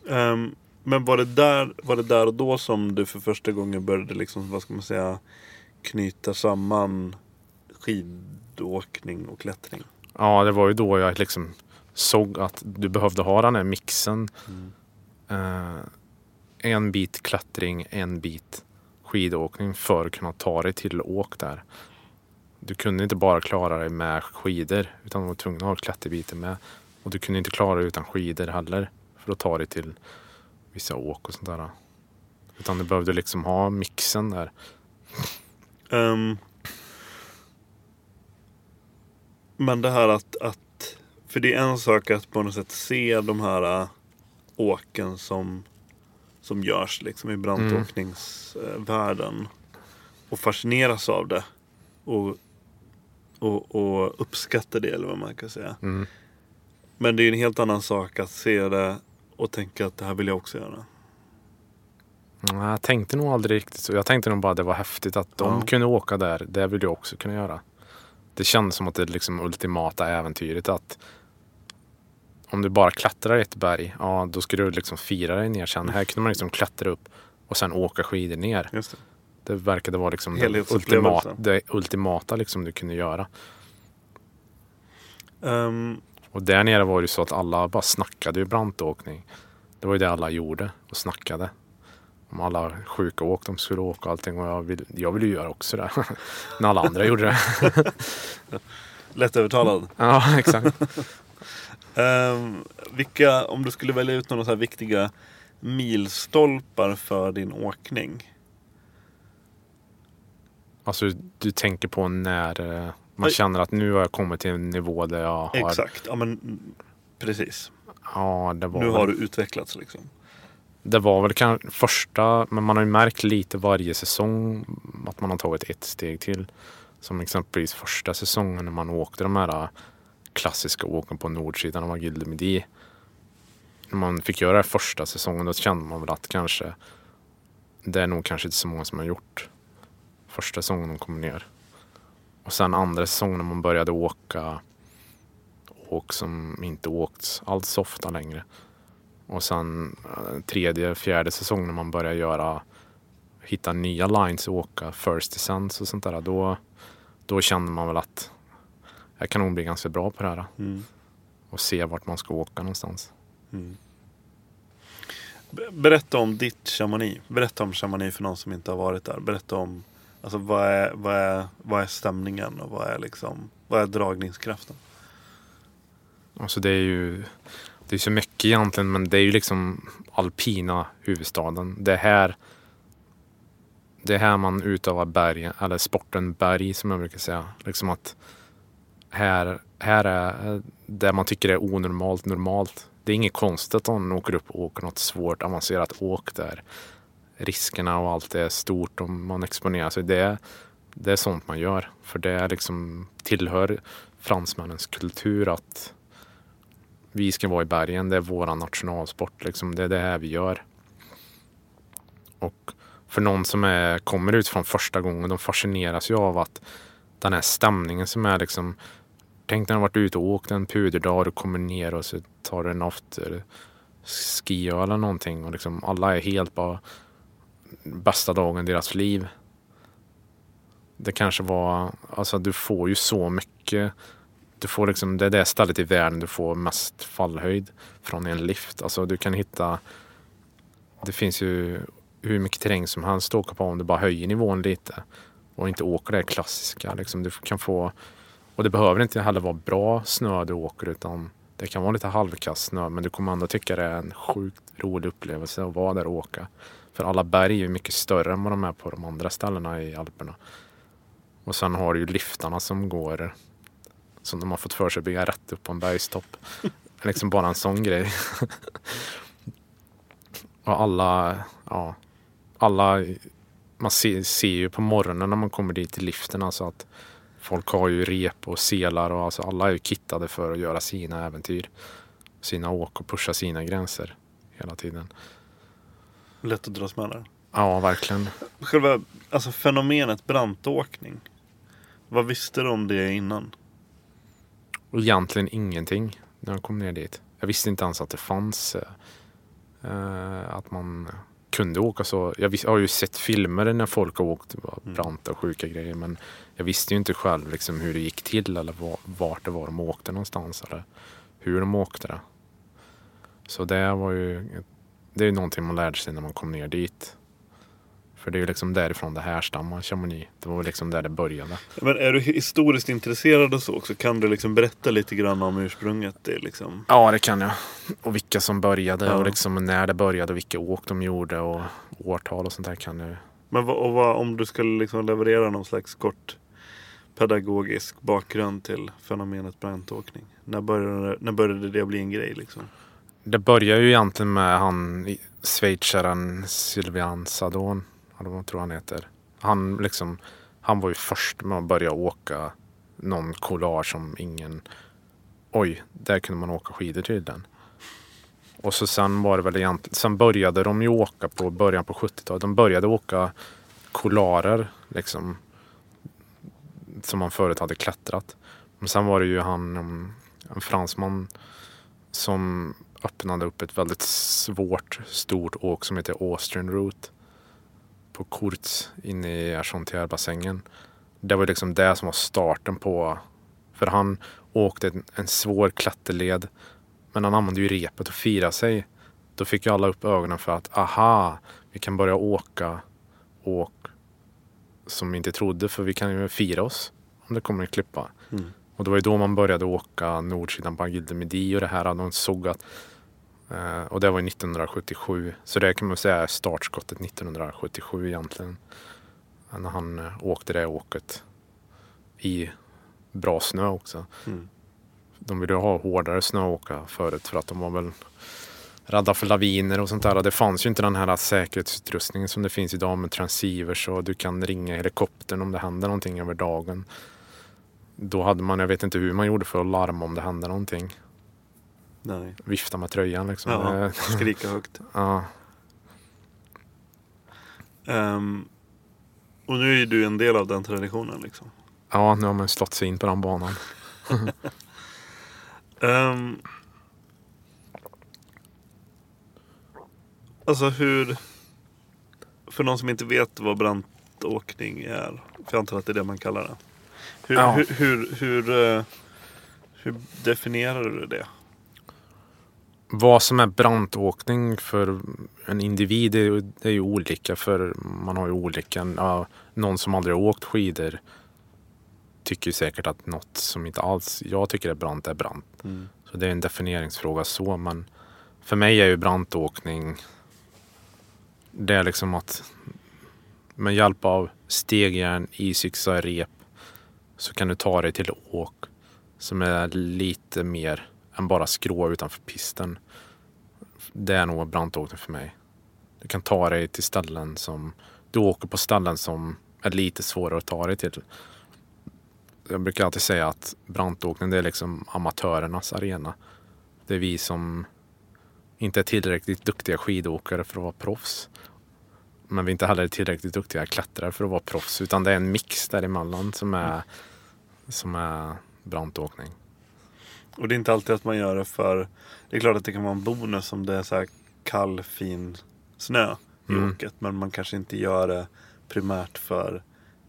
Speaker 5: Ehm, men var det, där, var det där och då som du för första gången började liksom, vad ska man säga, knyta samman skidåkning och klättring?
Speaker 4: Ja, det var ju då jag liksom såg att du behövde ha den här mixen. Eh, en bit klättring, en bit skidåkning för att kunna ta dig till åk där. Du kunde inte bara klara dig med skidor utan du var tvungen att ha klätterbiten med. Och du kunde inte klara dig utan skidor heller för att ta dig till vissa åk och sånt där. Utan du behövde liksom ha mixen där.
Speaker 5: Ehm, men det här att, att, för det är en sak att på något sätt se de här äh, åken som, som görs liksom i brantåkningsvärlden. Och fascineras av det. Och, och, och uppskatta det eller vad man kan säga.
Speaker 4: Mm.
Speaker 5: Men det är en helt annan sak att se det och tänka att det här vill jag också göra.
Speaker 4: Nej, Jag tänkte nog aldrig riktigt så. Jag tänkte nog bara att det var häftigt att de
Speaker 5: Ja.
Speaker 4: kunde åka där. Det vill jag också kunna göra. Det kändes som att det är liksom ultimata äventyret att om du bara klättrar ett berg, ja då ska du liksom fira dig ner sen. Här kunde man liksom klättra upp och sen åka skidor ner.
Speaker 5: Just det.
Speaker 4: Det verkade vara liksom det, ultimata, det ultimata liksom du kunde göra.
Speaker 5: Ehm,
Speaker 4: Och där nere var det ju så att alla bara snackade ju brantåkning. Det var ju det alla gjorde och snackade. Om alla sjuka åk de skulle åka och allting. Och jag ville jag vill ju göra också det. När alla andra gjorde det.
Speaker 5: lättövertalad.
Speaker 4: ja, exakt.
Speaker 5: Ehm, vilka, om du skulle välja ut några så viktiga milstolpar för din åkning.
Speaker 4: Alltså du tänker på när eh, man känner att nu har jag kommit till en nivå där jag har...
Speaker 5: Exakt, ja men precis.
Speaker 4: Ja, det var
Speaker 5: Nu
Speaker 4: väl-
Speaker 5: har du utvecklats liksom.
Speaker 4: Det var väl kanske första, men man har ju märkt lite varje säsong att man har tagit ett steg till. Som exempelvis första säsongen när man åkte de här klassiska åken på nordsidan av Gilde Midi. När man fick göra det första säsongen då kände man väl att kanske det är nog kanske inte så många som har gjort första säsongen de kom ner. Och sen andra säsongen när man började åka åk som inte åkts alls så ofta längre. Och sen eh, tredje, fjärde säsongen när man börjar göra hitta nya lines och åka first descents och sånt där. Då, då känner man väl att jag kan nog bli ganska bra på det här.
Speaker 5: Mm.
Speaker 4: Och se vart man ska åka någonstans.
Speaker 5: Be- Berätta om ditt Chamonix. Berätta om Chamonix för någon som inte har varit där. Berätta om alltså, vad, är, vad, är, vad är stämningen och vad är, liksom, vad är dragningskraften?
Speaker 4: Alltså det är ju det är så mycket egentligen men det är ju liksom alpina huvudstaden. Det är här det är här man utövar berg, eller sporten berg som jag brukar säga. Liksom att här, här är det man tycker är onormalt normalt. Det är inget konstigt om man åker upp och åker något svårt avancerat åk där riskerna och allt är stort och man exponerar sig. Det, det är sånt man gör. För det är liksom, tillhör fransmännens kultur att vi ska vara i bergen. Det är vår nationalsport. Liksom. Det är det här vi gör. Och för någon som är, kommer ut från första gången, de fascineras ju av att den här stämningen som är liksom Tänk när du varit ute och åkt en puderdag och du kommer ner och så tar du en after ski eller någonting och liksom alla är helt bara bästa dagen i deras liv. Det kanske var, alltså du får ju så mycket. Du får liksom, det är det stället i världen du får mest fallhöjd från en lift. Alltså du kan hitta, det finns ju hur mycket terräng som helst att åka på om du bara höjer nivån lite och inte åker det klassiska. Liksom du kan få, och det behöver inte heller vara bra snö du åker utan det kan vara lite halvkass snö men du kommer ändå tycka det är en sjukt rolig upplevelse att vara där och åka. För alla berg är mycket större än vad de är på de andra ställena i Alperna. Och sen har du ju liftarna som går som de har fått för sig att bygga rätt upp på en bergstopp. liksom bara en sån grej. och alla, ja, alla, man ser, ser ju på morgonen när man kommer dit i liften alltså att folk har ju rep och selar och alltså alla är ju kittade för att göra sina äventyr. Sina åk och pusha sina gränser hela tiden.
Speaker 5: Lätt att dras med där.
Speaker 4: Ja, verkligen.
Speaker 5: Själva alltså fenomenet brantåkning. Vad visste du om det innan?
Speaker 4: Egentligen ingenting när jag kom ner dit. Jag visste inte ens att det fanns. Eh, att man kunde åka så. Jag har ju sett filmer när folk har åkt mm. branta och sjuka grejer men jag visste ju inte själv liksom hur det gick till eller vart det var de åkte någonstans eller hur de åkte det. Så det var ju det är någonting man lärde sig när man kom ner dit. För det är ju liksom därifrån det härstammar, Chamonix. Det var liksom där det började.
Speaker 5: Men är du historiskt intresserad och så också? Kan du liksom berätta lite grann om ursprunget? Det liksom...
Speaker 4: Ja, det kan jag. Och vilka som började ja. och liksom när det började och vilka åk de gjorde och årtal och sånt där kan jag.
Speaker 5: Men vad, och vad, om du skulle liksom leverera någon slags kort pedagogisk bakgrund till fenomenet brantåkning? När började, när började det bli en grej liksom?
Speaker 4: Det började ju egentligen med han schweizaren Sylvian Sadon eller vad tror han heter. Han, liksom, han var ju först med att börja åka någon collage som ingen... Oj, där kunde man åka skidor tydligen. Och så sen var det väl egentligen... Sen började de ju åka på början på 70-talet. De började åka kolarer liksom. Som man förut hade klättrat. Men sen var det ju han, en fransman som öppnade upp ett väldigt svårt, stort åk som heter Austrian Route på Kurz inne i Argentière-bassängen. Det var liksom det som var starten på... För han åkte en, en svår klätterled men han använde ju repet att fira sig. Då fick ju alla upp ögonen för att aha, vi kan börja åka åk som vi inte trodde för vi kan ju fira oss om det kommer en klippa. Mm. Och det var ju då man började åka nordsidan på Agilde Midi och det här. De såg att och det var 1977. Så det kan man säga är startskottet 1977 egentligen. När han uh, åkte det åket i bra snö också. Mm. De ville ha hårdare snö åka förut för att de var väl rädda för laviner och sånt där. Det fanns ju inte den här säkerhetsutrustningen som det finns idag med transceivers och du kan ringa helikoptern om det händer någonting över dagen. Då hade man, jag vet inte hur man gjorde för att larma om det hände någonting.
Speaker 5: Nej.
Speaker 4: Vifta med tröjan liksom.
Speaker 5: Ja, skrika högt.
Speaker 4: ja.
Speaker 5: Um, och nu är du en del av den traditionen liksom.
Speaker 4: Ja, nu har man slått sig in på den banan.
Speaker 5: um, alltså hur... För någon som inte vet vad brantåkning är. För jag antar att det är det man kallar det. Hur, ja. hur, hur, hur, eh, hur definierar du det?
Speaker 4: Vad som är brantåkning för en individ är, är ju olika för man har ju olika. Ja, någon som aldrig har åkt skidor tycker säkert att något som inte alls jag tycker är brant är brant. Mm. Så det är en definieringsfråga så men för mig är ju brantåkning det är liksom att med hjälp av stegjärn, isyxa, rep så kan du ta dig till åk som är lite mer än bara skrå utanför pisten. Det är nog brantåkning för mig. Du kan ta dig till ställen som, du åker på ställen som är lite svårare att ta dig till. Jag brukar alltid säga att brantåkning det är liksom amatörernas arena. Det är vi som inte är tillräckligt duktiga skidåkare för att vara proffs. Men vi är inte heller tillräckligt duktiga klättrare för att vara proffs. Utan det är en mix däremellan som är, som är brantåkning.
Speaker 5: Och det är inte alltid att man gör det för... Det är klart att det kan vara en bonus om det är så här kall, fin snö i
Speaker 4: Mm.
Speaker 5: åket. Men man kanske inte gör det primärt för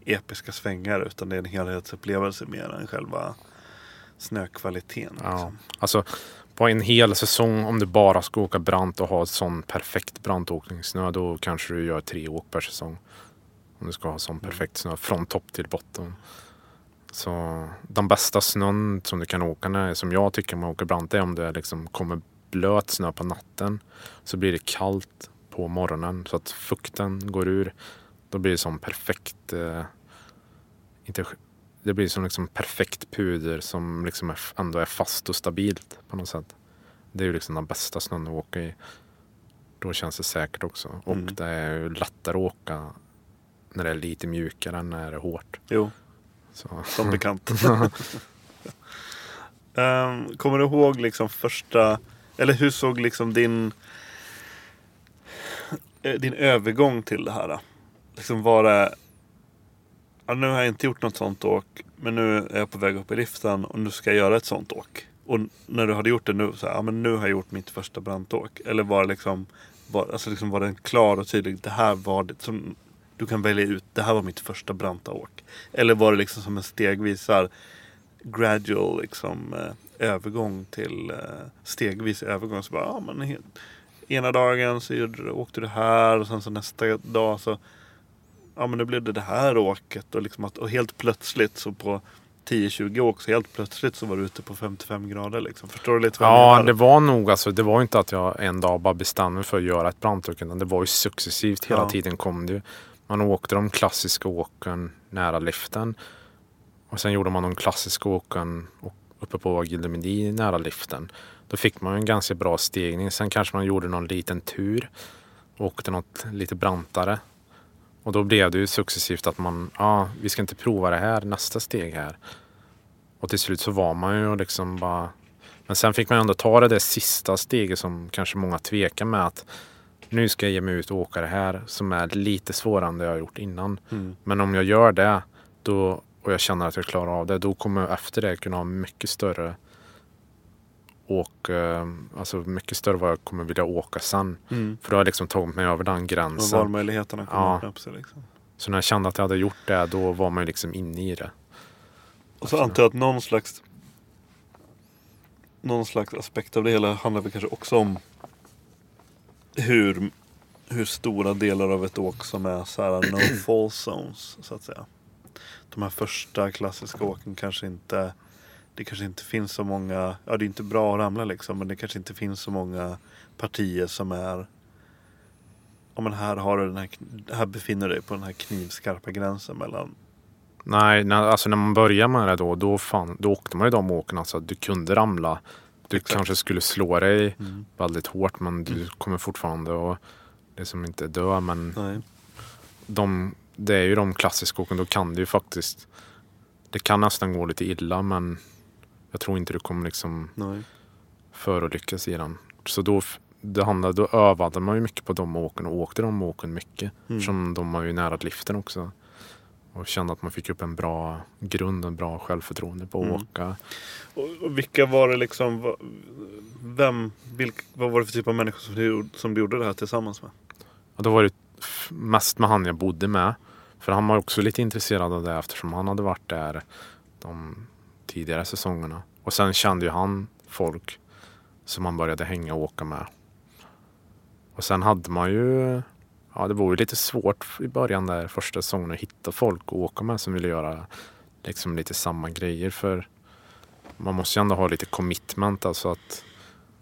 Speaker 5: episka svängar. Utan det är en helhetsupplevelse mer än själva snökvaliteten.
Speaker 4: Ja.
Speaker 5: Liksom.
Speaker 4: Alltså på en hel säsong om du bara ska åka brant och ha sån perfekt brantåkningssnö då kanske du gör tre åk per säsong. Om du ska ha sån perfekt snö från topp till botten. Så den bästa snön som du kan åka när, som jag tycker man åker brant är om det liksom kommer blöt snö på natten. Så blir det kallt på morgonen så att fukten går ur. Då blir det som perfekt eh, inte, det blir som liksom perfekt puder som liksom är, ändå är fast och stabilt på något sätt. Det är ju liksom den bästa snön att åka i. Då känns det säkert också. Och
Speaker 5: Mm.
Speaker 4: det är ju lättare att åka när det är lite mjukare än när det är hårt.
Speaker 5: Jo,
Speaker 4: Så.
Speaker 5: som bekant. Ehm, kommer du ihåg liksom första... Eller hur såg liksom din... eh, Din övergång till det här? då? Liksom var det... Ja, nu har jag inte gjort något sånt åk. Men nu är jag på väg upp i liften och nu ska jag göra ett sånt åk. Och när du hade gjort det nu, så här, ja men nu har jag gjort mitt första brantåk. Eller var det liksom, var, alltså liksom var den klar och tydlig, det här var det som du kan välja ut, det här var mitt första branta åk. Eller var det liksom som en stegvis här, gradual liksom, eh, övergång till eh, stegvis övergång. Så bara, ja, men ena dagen så gjorde, åkte du här och sen så nästa dag så ja men nu blev det det här åket och, liksom att, och helt plötsligt så på 10-20 åk så helt plötsligt så var du ute på 55 grader liksom. Förstår du lite vad
Speaker 4: Ja, det var nog alltså. Det var inte att jag en dag bara bestämde mig för att göra ett brantåk. utan Det var ju successivt. Hela
Speaker 5: Ja.
Speaker 4: tiden kom det ju. Man åkte de klassiska åken nära liften. Och sen gjorde man de klassiska åken uppe på Gildemedi nära liften. Då fick man en ganska bra stegning. Sen kanske man gjorde någon liten tur. Och åkte något lite brantare. Och då blev det ju successivt att man, ja, vi ska inte prova det här, nästa steg här. Och till slut så var man ju liksom bara men sen fick man ju ändå ta det där sista steget som kanske många tvekar med att nu ska jag ge mig ut och åka det här som är lite svårare än det jag har gjort innan.
Speaker 5: Mm.
Speaker 4: Men om jag gör det då, och jag känner att jag klarar av det då kommer jag efter det kunna ha mycket större åk, eh, alltså mycket större vad jag kommer vilja åka sen.
Speaker 5: Mm.
Speaker 4: För då har jag liksom tagit mig över den
Speaker 5: Och
Speaker 4: gränsen.
Speaker 5: valmöjligheterna kommer
Speaker 4: Ja.
Speaker 5: upp sig liksom.
Speaker 4: Så när jag kände att jag hade gjort det då var man ju liksom inne i det.
Speaker 5: Och så antar jag att någon slags någon slags aspekt av det hela handlar väl kanske också om hur, hur stora delar av ett åk som är så här no fall zones så att säga. De här första klassiska åken kanske inte det kanske inte finns så många, ja det är inte bra att ramla liksom men det kanske inte finns så många partier som är Ja men här har du den här, här befinner du dig på den här knivskarpa gränsen mellan
Speaker 4: Nej, när, alltså när man börjar med det då, då, fan, då åkte man ju de åken. Alltså, du kunde ramla. Du
Speaker 5: Exakt.
Speaker 4: kanske skulle slå dig
Speaker 5: Mm.
Speaker 4: väldigt hårt men du kommer fortfarande att liksom inte dö. Men
Speaker 5: Nej.
Speaker 4: de, det är ju de klassiska åken. Då kan det ju faktiskt. Det kan nästan gå lite illa men jag tror inte du kommer liksom
Speaker 5: Nej.
Speaker 4: förolyckas i den. Så då, det handlade, då övade man ju mycket på de åken och åkte de åken mycket.
Speaker 5: Mm.
Speaker 4: Eftersom de var ju nära liften också. Och kände att man fick upp en bra grund, en bra självförtroende på att
Speaker 5: Mm.
Speaker 4: åka.
Speaker 5: Och, och vilka var det liksom, vem, vilk, vad var det för typ av människor som du, som du gjorde det här tillsammans med?
Speaker 4: Och då var det mest med han jag bodde med. För han var också lite intresserad av det eftersom han hade varit där de tidigare säsongerna. Och sen kände ju han folk som man började hänga och åka med. Och sen hade man ju, ja det var ju lite svårt i början där första säsongen att hitta folk att åka med som ville göra liksom lite samma grejer. För man måste ju ändå ha lite commitment, alltså att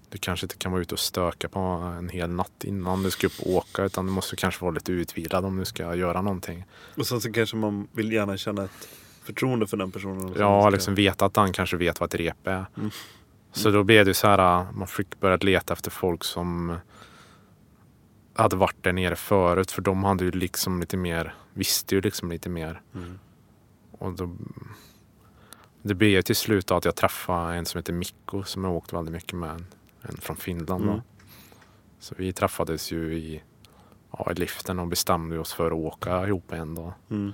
Speaker 4: du kanske inte kan vara ute och stöka på en hel natt innan du ska upp och åka utan du måste kanske vara lite utvilad om du ska göra någonting.
Speaker 5: Och sen så kanske man vill gärna känna ett förtroende för den personen.
Speaker 4: Ja,
Speaker 5: ska-
Speaker 4: liksom veta att han kanske vet vad ett rep är.
Speaker 5: Mm.
Speaker 4: Så då blev det så här, man fick börja leta efter folk som hade varit där nere förut för de hade ju liksom lite mer, visste ju liksom lite mer.
Speaker 5: Mm.
Speaker 4: Och då, det blev ju till slut att jag träffade en som heter Mikko som jag åkt väldigt mycket med. En från Finland.
Speaker 5: Mm.
Speaker 4: Så vi träffades ju i, ja, i liften och bestämde oss för att åka ihop en dag.
Speaker 5: Mm.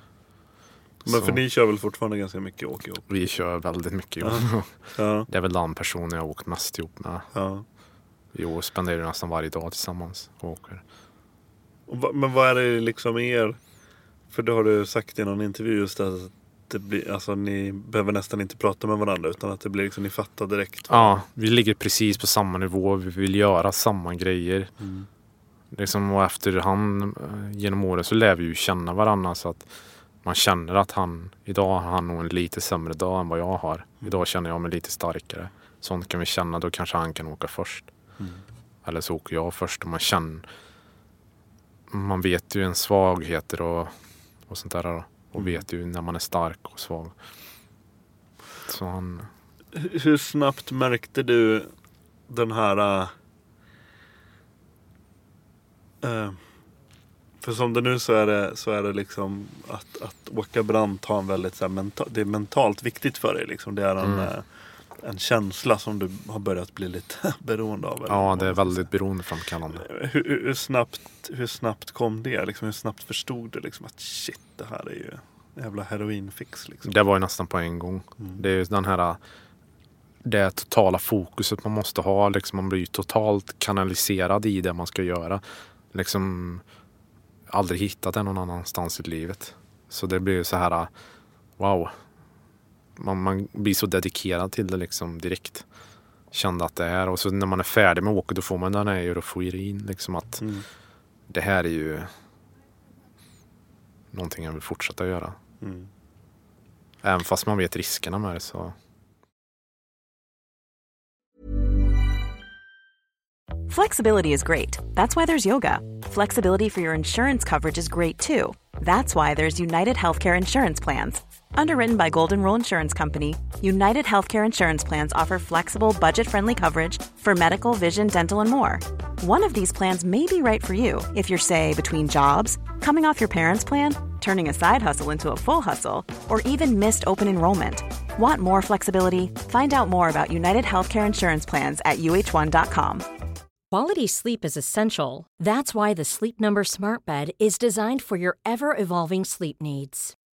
Speaker 5: Men för ni kör väl fortfarande ganska mycket åk ihop?
Speaker 4: Vi kör väldigt mycket ihop.
Speaker 5: Ja,
Speaker 4: Det är väl den personen jag åkt mest ihop med.
Speaker 5: ja.
Speaker 4: Vi spenderar nästan varje dag tillsammans och åker.
Speaker 5: Men vad är det liksom er? För det har du sagt i någon intervju just att det blir, alltså ni behöver nästan inte prata med varandra utan att det blir liksom, ni fattar direkt.
Speaker 4: Ja, vi ligger precis på samma nivå. Vi vill göra samma grejer.
Speaker 5: Mm.
Speaker 4: Liksom, och efterhand eh, genom åren så lär vi ju känna varandra så att man känner att han, idag har han nog en lite sämre dag än vad jag har. Idag känner jag mig lite starkare. Sånt kan vi känna, då kanske han kan åka först.
Speaker 5: Mm.
Speaker 4: Eller så åker jag först och man känner Man vet ju en svagheter och, och sånt där. Och
Speaker 5: Mm.
Speaker 4: vet ju när man är stark och svag. Så han,
Speaker 5: Hur snabbt märkte du den här... äh, eh, för som det nu så är det, så är det liksom att, att åka brant har en väldigt så här, menta, det är mentalt viktigt för dig. Liksom. Det är en,
Speaker 4: Mm.
Speaker 5: Eh, en känsla som du har börjat bli lite beroende av.
Speaker 4: ja, det är väldigt beroendeframkallande.
Speaker 5: säga. Hur, hur, snabbt, hur snabbt kom det? Liksom, hur snabbt förstod du liksom, att shit, det här är ju jävla heroinfix. Liksom.
Speaker 4: Det var ju nästan på en gång.
Speaker 5: Mm.
Speaker 4: Det är ju den här det totala fokuset man måste ha. Liksom man blir ju totalt kanaliserad i det man ska göra. Liksom aldrig hittat det någon annanstans i livet. Så det blir ju så här wow. Man, man blir så dedikerad till det liksom direkt. Kände att det är och så när man är färdig med åket då får man den här euforin liksom att
Speaker 5: Mm.
Speaker 4: det här är ju någonting jag vill fortsätta göra.
Speaker 5: Mm.
Speaker 4: Även fast man vet riskerna med det så
Speaker 6: Flexibility is great. That's why there's yoga. Flexibility for your insurance coverage is great too. That's why there's United Healthcare Insurance Plans. Underwritten by Golden Rule Insurance Company, United Healthcare Insurance Plans offer flexible, budget friendly coverage for medical, vision, dental, and more. One of these plans may be right for you if you're, say, between jobs, coming off your parents' plan, turning a side hustle into a full hustle, or even missed open enrollment. Want more flexibility? Find out more about United Healthcare Insurance Plans at uh1.com.
Speaker 7: Quality sleep is essential. That's why the Sleep Number Smart Bed is designed for your ever evolving sleep needs.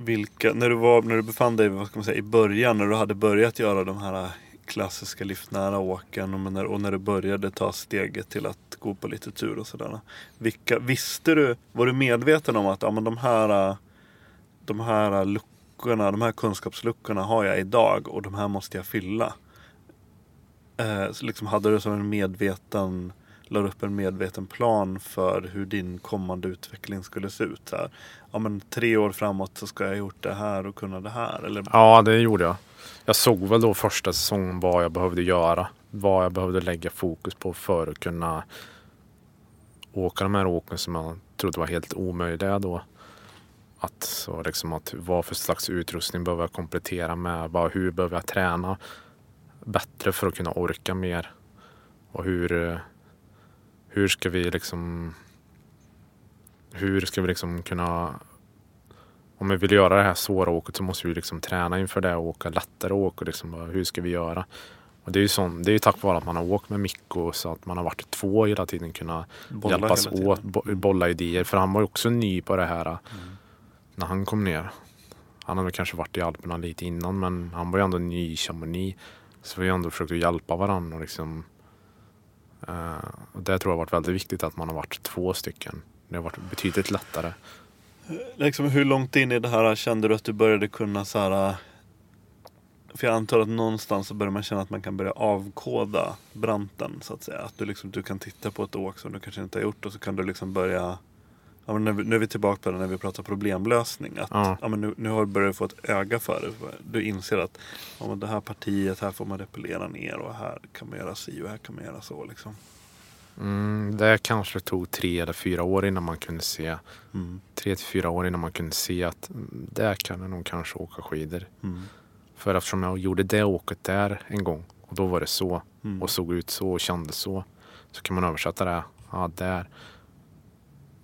Speaker 5: Vilka, när du, var, när du befann dig vad ska man säga, i början, när du hade börjat göra de här klassiska liftnära åken och när, och när du började ta steget till att gå på lite tur och sådär. Vilka, visste du, var du medveten om att ja, men de, här, de här luckorna, de här kunskapsluckorna har jag idag och de här måste jag fylla? Eh, liksom hade du som en medveten la upp en medveten plan för hur din kommande utveckling skulle se ut. Här. Ja, men tre år framåt så ska jag ha gjort det här och kunna det här. Eller,
Speaker 4: Ja, det gjorde jag. Jag såg väl då första säsongen vad jag behövde göra. Vad jag behövde lägga fokus på för att kunna åka de här åken som jag trodde var helt omöjliga då. Att, så liksom att vad för slags utrustning behöver jag komplettera med? Vad, hur behöver jag träna bättre för att kunna orka mer? Och hur, eh, hur ska vi liksom hur ska vi liksom kunna om vi vill göra det här svåra åket så måste vi liksom träna inför det och åka lättare åk och liksom hur ska vi göra? Och det är ju sån, det är tack vare att man har åkt med Mikko så att man har varit två hela tiden kunnat
Speaker 5: Bolla
Speaker 4: hjälpas
Speaker 5: tiden.
Speaker 4: åt, bo, bolla idéer. För han var ju också ny på det här
Speaker 5: Mm.
Speaker 4: när han kom ner. Han hade kanske varit i Alperna lite innan men han var ju ändå ny i Chamonix. Så vi har ändå försökt att hjälpa varandra och liksom Eh, och det tror jag har varit väldigt viktigt att man har varit två stycken. Det har varit betydligt lättare.
Speaker 5: Liksom, hur långt in i det här kände du att du började kunna så här... Eh, för jag antar att någonstans så börjar man känna att man kan börja avkoda branten så att säga. Att du, liksom, du kan titta på ett åk som du kanske inte har gjort och så kan du liksom börja Ja, men nu, är vi- nu är vi tillbaka på det när vi pratar problemlösning. Att,
Speaker 4: Ja.
Speaker 5: ja. men nu, nu har du börjat få ett öga för det. Du inser att ja, men det här partiet, här får man repellera ner och här kan man göra si och här kan man göra så. Liksom.
Speaker 4: Mm, det kanske tog tre eller fyra år innan man kunde se
Speaker 5: Mm.
Speaker 4: tre till fyra år innan man kunde se att mm, där kan jag nog kanske åka skidor.
Speaker 5: Mm.
Speaker 4: För eftersom jag gjorde det åket där en gång och då var det så
Speaker 5: Mm.
Speaker 4: och såg ut så och kände så. Så kan man översätta det. Ja, där.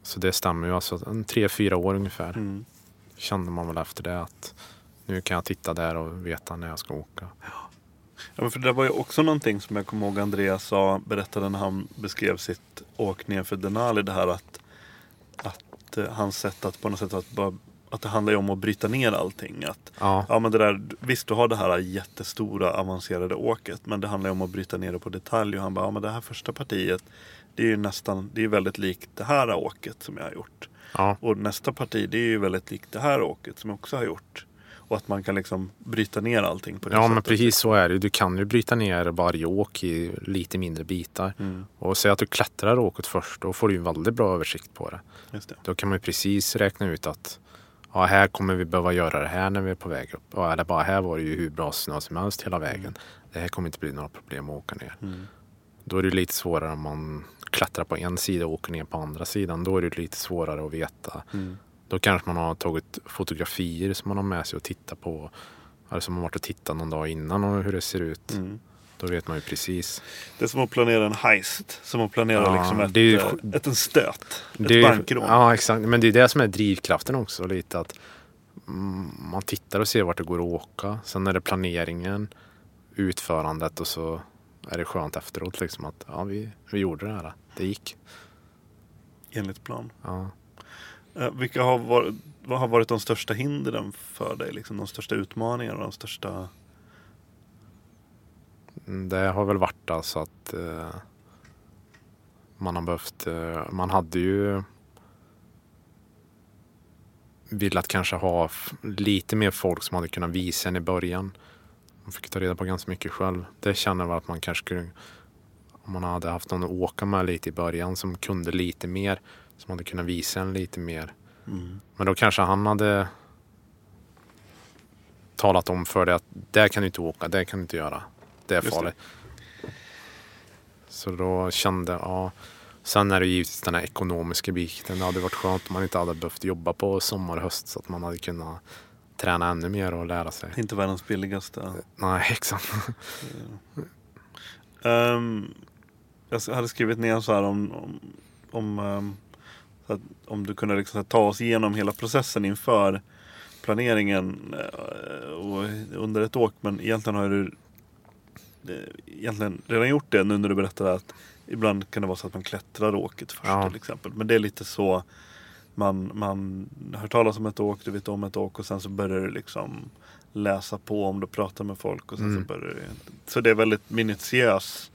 Speaker 4: Så det stämmer ju. Alltså en tre, fyra år ungefär
Speaker 5: Mm.
Speaker 4: kände man väl efter det att nu kan jag titta där och veta när jag ska åka.
Speaker 5: Ja, men för det var ju också någonting som jag kommer ihåg Andreas sa, berättade när han beskrev sitt åk ner för Denali. Det här att, att eh, hans sätt att på något sätt att, bara, att det handlar ju om att bryta ner allting. Att,
Speaker 4: Ja,
Speaker 5: ja, men det där, visst, du har det här jättestora avancerade åket. Men det handlar om att bryta ner det på detalj. Och han bara, ja men det här första partiet. Det är ju nästan, det är väldigt likt det här åket som jag har gjort.
Speaker 4: ja,
Speaker 5: Och nästa parti det är ju väldigt likt det här åket som jag också har gjort. Och att man kan liksom bryta ner allting på det
Speaker 4: ja
Speaker 5: sättet.
Speaker 4: men precis så är det. Du kan ju bryta ner varje åk i lite mindre bitar.
Speaker 5: Mm,
Speaker 4: Och säg att du klättrar åket först, då får du en väldigt bra översikt på det.
Speaker 5: det.
Speaker 4: Då kan man ju precis räkna ut att ja, här kommer vi behöva göra det här när vi är på väg upp. Ja, eller bara här var det ju hur bra snö som helst hela vägen. Det här kommer inte bli några problem att åka ner.
Speaker 5: Mm.
Speaker 4: Då är det lite svårare om man klättrar på en sida och åker ner på andra sidan. Då är det lite svårare att veta.
Speaker 5: Mm.
Speaker 4: Då kanske man har tagit fotografier som man har med sig och tittat på. Eller som man varit och tittat någon dag innan och hur det ser ut.
Speaker 5: Mm.
Speaker 4: Då vet man ju precis.
Speaker 5: Det är som att planera en heist. Som att planera
Speaker 4: Ja,
Speaker 5: liksom ett,
Speaker 4: ju-
Speaker 5: eh, ett, en stöt. Ett bankrån.
Speaker 4: Ja, exakt. Men det är det som är drivkraften också. Lite att man tittar och ser vart det går att åka. Sen är det planeringen, utförandet och så är det skönt efteråt liksom att ja, vi, vi gjorde det här. Det gick.
Speaker 5: Enligt plan.
Speaker 4: Ja.
Speaker 5: Eh, vilka har varit, vad har varit de största hindren för dig? Liksom de största utmaningarna? De största...
Speaker 4: Mm, Det har väl varit alltså att eh, man har behövt, eh, man hade ju velat kanske ha lite mer folk som hade kunnat visa en i början. Man fick ta reda på ganska mycket själv. Det känner jag att man kanske skulle, om man hade haft någon att åka med lite i början som kunde lite mer, som hade kunnat visa en lite mer.
Speaker 5: Mm.
Speaker 4: Men då kanske han hade talat om för dig att där kan du inte åka, där kan du inte göra. Det är
Speaker 5: Just det.
Speaker 4: farligt. Så då kände jag, ja. Sen är det givetvis den här ekonomiska biten. Det hade varit skönt om man inte hade behövt jobba på sommar och höst så att man hade kunnat träna ännu mer och lära sig.
Speaker 5: Inte världens billigaste.
Speaker 4: Nej, exakt.
Speaker 5: Ehm, jag hade skrivit ner så här om, om, om, så att, om du kunde liksom ta oss igenom hela processen inför planeringen eh, och under ett åk. Men egentligen har du eh, egentligen redan gjort det nu när du berättade att ibland kan det vara så att man klättrar åket först
Speaker 4: Ja.
Speaker 5: till exempel. Men det är lite så man, man hör talas om ett åk, du vet om ett åk och sen så börjar du liksom läsa på om du pratar med folk. Och sen
Speaker 4: Mm.
Speaker 5: så, börjar du, så det är väldigt minutiös.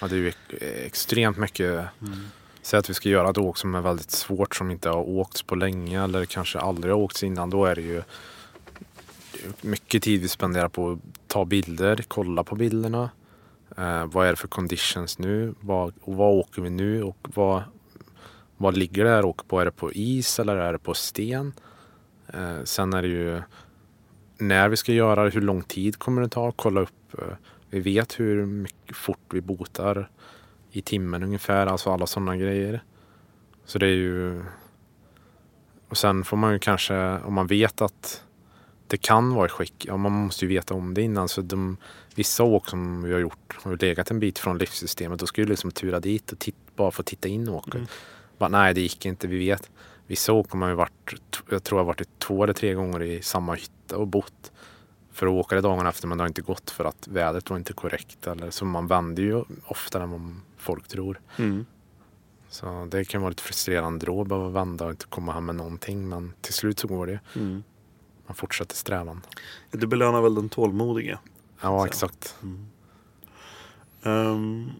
Speaker 4: Ja, det är ju ex- extremt mycket. Säg att vi ska göra ett åk som är väldigt svårt som inte har åkts på länge eller kanske aldrig har åkts innan. Då är det ju det mycket tid vi spenderar på att ta bilder, kolla på bilderna. Eh, vad är det för conditions nu? Vad, och vad åker vi nu? Och vad, vad ligger det här och åker på? Är det på is eller är det på sten? Eh, sen är det ju när vi ska göra det, hur lång tid kommer det ta? Kolla upp. Eh, vi vet hur mycket fort vi botar i timmen ungefär, alltså alla sådana grejer. Så det är ju... Och sen får man ju kanske, om man vet att det kan vara i skick, ja man måste ju veta om det innan. Så de, vissa åk som vi har gjort har legat en bit från livssystemet. Då ska ju liksom tura dit och titt, bara få titta in åket.
Speaker 5: Mm.
Speaker 4: Bara, nej, det gick inte, vi vet. Vissa åker man ju varit, jag tror jag har varit två eller tre gånger i samma hytta och bott för att åka det dagen efter men det har inte gått för att vädret var inte korrekt. Eller, så man vänder ju oftare än vad folk tror.
Speaker 5: Mm.
Speaker 4: Så det kan vara lite frustrerande då att behöva vända och inte komma hem med någonting. Men till slut så går det.
Speaker 5: Mm.
Speaker 4: Man fortsätter strävan.
Speaker 5: Du belönar väl den tålmodige?
Speaker 4: Ja,
Speaker 5: Så.
Speaker 4: exakt.
Speaker 5: Ehm,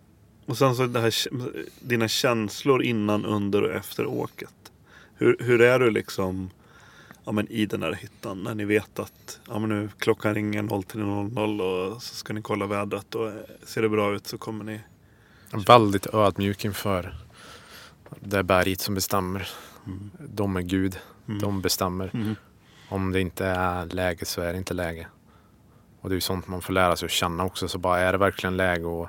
Speaker 5: och sen så det här, dina känslor innan, under och efter åket. Hur, hur är du liksom ja, men i den här hyttan när ni vet att ja, men nu klockan ringer 03.00 och så ska ni kolla vädret och eh, ser det bra ut så kommer ni.
Speaker 4: Jag är väldigt ödmjuk inför det berget som bestämmer. De är Gud. De bestämmer.
Speaker 5: Mm.
Speaker 4: Om det inte är läge så är det inte läge. Och det är ju sånt man får lära sig att känna också. Så bara är det verkligen läge och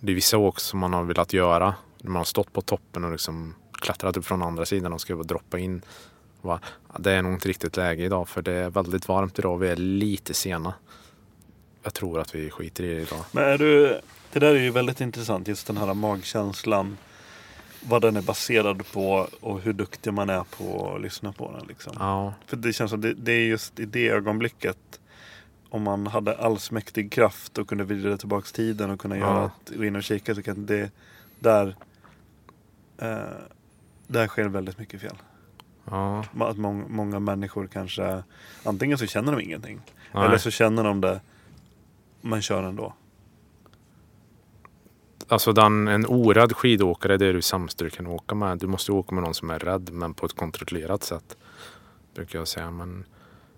Speaker 4: det är vissa åk som man har velat göra. När man har stått på toppen och liksom klättrat upp från andra sidan och ska bara droppa in. Bara, det är nog inte riktigt läge idag för det är väldigt varmt idag och vi är lite sena. Jag tror att vi skiter i det idag.
Speaker 5: Men är du, det där är ju väldigt intressant just den här magkänslan. Vad den är baserad på och hur duktig man är på att lyssna på den. Liksom.
Speaker 4: Ja,
Speaker 5: För det känns som det, det är just i det ögonblicket om man hade allsmäktig kraft och kunde vrida tillbaka tiden och kunna
Speaker 4: Ja.
Speaker 5: göra att gå in och kika så kan det där eh, där sker väldigt mycket fel.
Speaker 4: ja,
Speaker 5: Att mång, många människor kanske antingen så känner de ingenting
Speaker 4: Nej.
Speaker 5: eller så känner de det men kör ändå.
Speaker 4: Alltså den, en orädd skidåkare det är det sämsta du kan åka med. Du måste åka med någon som är rädd men på ett kontrollerat sätt. Brukar jag säga. Men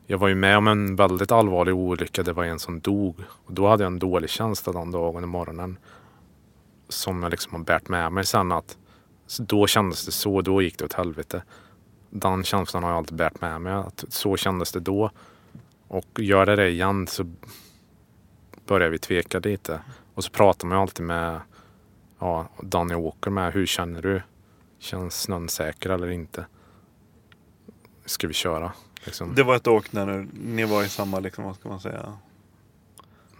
Speaker 4: jag var ju med om en väldigt allvarlig olycka. Det var en som dog. Och då hade jag en dålig känsla den dagen i morgonen. Som jag liksom har bärt med mig sen att då kändes det så, då gick det åt helvete. Den känslan har jag alltid bärt med mig. Att så kändes det då. Och gör det det igen så börjar vi tveka lite. Och så pratar man ju alltid med ja, den jag åker med. Hur känner du? Känns snön säker eller inte? Ska vi köra? Liksom.
Speaker 5: Det var ett åk när ni var i samma, liksom, vad ska man säga,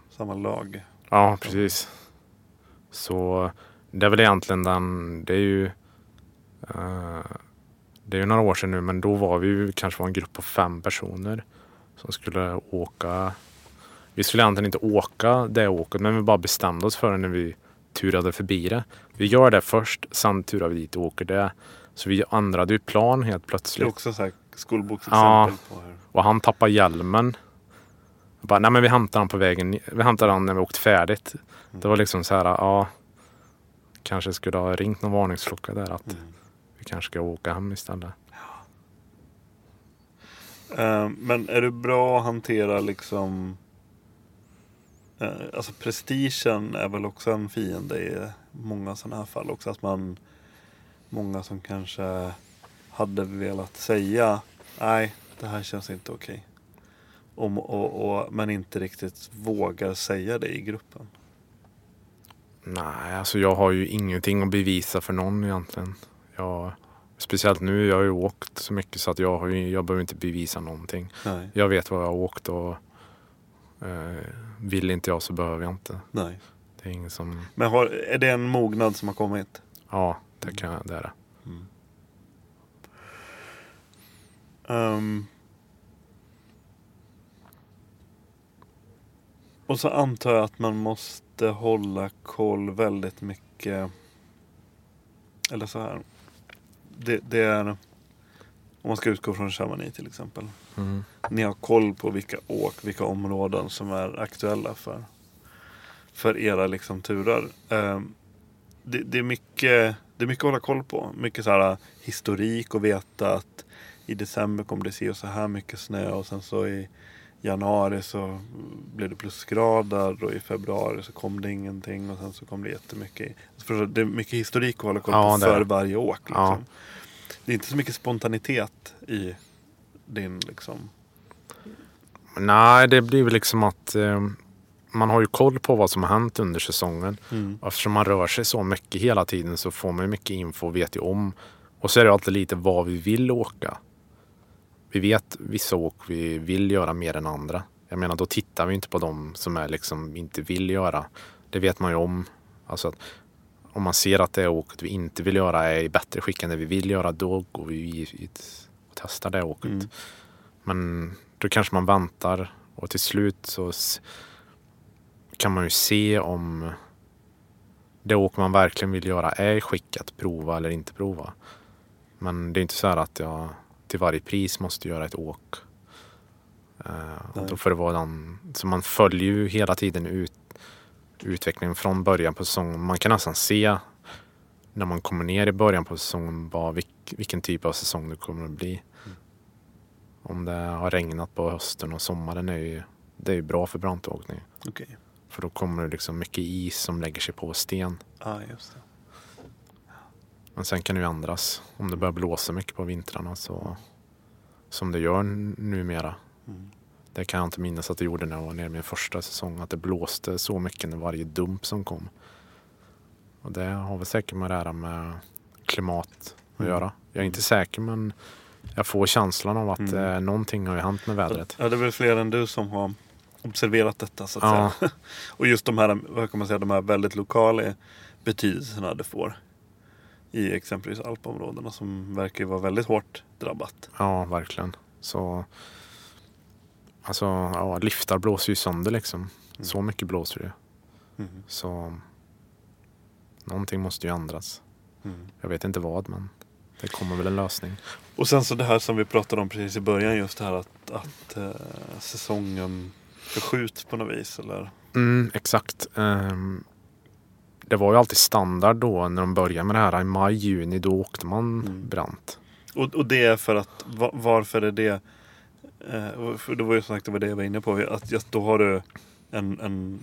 Speaker 5: samma lag.
Speaker 4: Ja, precis. Så det är väl egentligen den, det är ju eh, det är ju några år sedan nu men då var vi ju kanske var en grupp på fem personer som skulle åka. Vi skulle egentligen inte åka det åket men vi bara bestämde oss för det när vi turade förbi det. Vi gör det först, sen turar vi dit och åker det. Så vi ändrade ju plan helt
Speaker 5: Det är
Speaker 4: plötsligt.
Speaker 5: också så här skolboksexempel
Speaker 4: Ja.
Speaker 5: på hur
Speaker 4: Och han tappade hjälmen. Jag bara, nej men vi hämtar han på vägen. Vi hämtar han när vi åkt färdigt. Det var liksom så här, ja. Kanske skulle ha ringt någon varningsklocka där att vi kanske ska åka hem istället.
Speaker 5: Eh, Men är du bra att hantera liksom eh, Alltså prestigen är väl också en fiende i många sådana här fall också. Att man Många som kanske hade velat säga Nej, det här känns inte okej. Om, och, och, men inte riktigt vågar säga det i gruppen.
Speaker 4: Nej, alltså jag har ju ingenting att bevisa för någon egentligen. Jag, speciellt nu, jag har ju åkt så mycket så att jag, har ju, jag behöver inte bevisa någonting.
Speaker 5: Nej,
Speaker 4: Jag vet vad jag har åkt och eh, vill inte jag så behöver jag inte.
Speaker 5: nej.
Speaker 4: Det är ingen som,
Speaker 5: Men har, är det en mognad som har kommit?
Speaker 4: ja det kan det är det.
Speaker 5: Ehm. och så antar jag att man måste hålla koll väldigt mycket. Eller så här. Det, det är. Om man ska utgå från Chamonix till exempel.
Speaker 4: Mm.
Speaker 5: Ni har koll på vilka åk, vilka områden som är aktuella för, för era liksom turer. Ehm, det, det, är mycket, det är mycket att hålla koll på. Mycket så här historik och veta att i december kommer det se och så här mycket snö och sen så i januari så blev det plusgrader och i februari så kom det ingenting och sen så kom det jättemycket. Alltså det är mycket historik att hålla koll
Speaker 4: Ja,
Speaker 5: på
Speaker 4: är
Speaker 5: för varje åk. Liksom.
Speaker 4: Ja.
Speaker 5: Det är inte så mycket spontanitet i din liksom.
Speaker 4: Nej, det blir väl liksom att eh, man har ju koll på vad som har hänt under säsongen. Och Eftersom man rör sig så mycket hela tiden så får man mycket info och vet ju om. Och så är det alltid lite vad vi vill åka. Vi vet vissa åk vi vill göra mer än andra. Jag menar då tittar vi inte på dem som är liksom inte vill göra. Det vet man ju om. Alltså att om man ser att det åket vi inte vill göra är i bättre skick än det vi vill göra, då går vi givetvis och testar det åket.
Speaker 5: Mm.
Speaker 4: Men då kanske man väntar och till slut så kan man ju se om det åk man verkligen vill göra är i skick att prova eller inte prova. Men det är inte så här att jag till varje pris måste göra ett åk. Och då får det vara den, så man följer ju hela tiden ut, utvecklingen från början på säsongen. Man kan nästan se när man kommer ner i början på säsongen vad, vilk, vilken typ av säsong det kommer att bli. Om det har regnat på hösten och sommaren är ju, det är ju bra för brantåkning.
Speaker 5: Okej.
Speaker 4: För då kommer det liksom mycket is som lägger sig på sten.
Speaker 5: Ja, just det.
Speaker 4: Men sen kan det ju ändras. Om det börjar blåsa mycket på vintrarna så som det gör numera.
Speaker 5: Mm.
Speaker 4: Det kan jag inte minnas att det gjorde när jag var nere min första säsong. Att det blåste så mycket när varje dump som kom. Och det har väl säkert med det här med klimat att
Speaker 5: Mm.
Speaker 4: göra. Jag är inte säker men jag får känslan av att
Speaker 5: Mm.
Speaker 4: eh, någonting har ju hänt med vädret.
Speaker 5: Ja, det är väl fler än du som har observerat detta så att
Speaker 4: Ja.
Speaker 5: säga. Och just de här, vad kan man säga, de här väldigt lokala betydelserna det får. I exempelvis alpområdena som verkar vara väldigt hårt drabbat.
Speaker 4: Ja, verkligen. Så Alltså, ja, liftar blåser ju sönder liksom. Så mycket blåser det.
Speaker 5: Mm.
Speaker 4: Så någonting måste ju ändras.
Speaker 5: Mm.
Speaker 4: Jag vet inte vad, men det kommer väl en lösning.
Speaker 5: Och sen så det här som vi pratade om precis i början just det här att, att eh, säsongen förskjuts på något vis. Eller?
Speaker 4: Mm, exakt. Ehm, det var ju alltid standard då när de började med det här. I maj, juni, då åkte man
Speaker 5: Mm.
Speaker 4: brant.
Speaker 5: Och, och det är för att, va- varför är det eh, för det var ju som sagt det var det jag var inne på. Att just då har du en, en,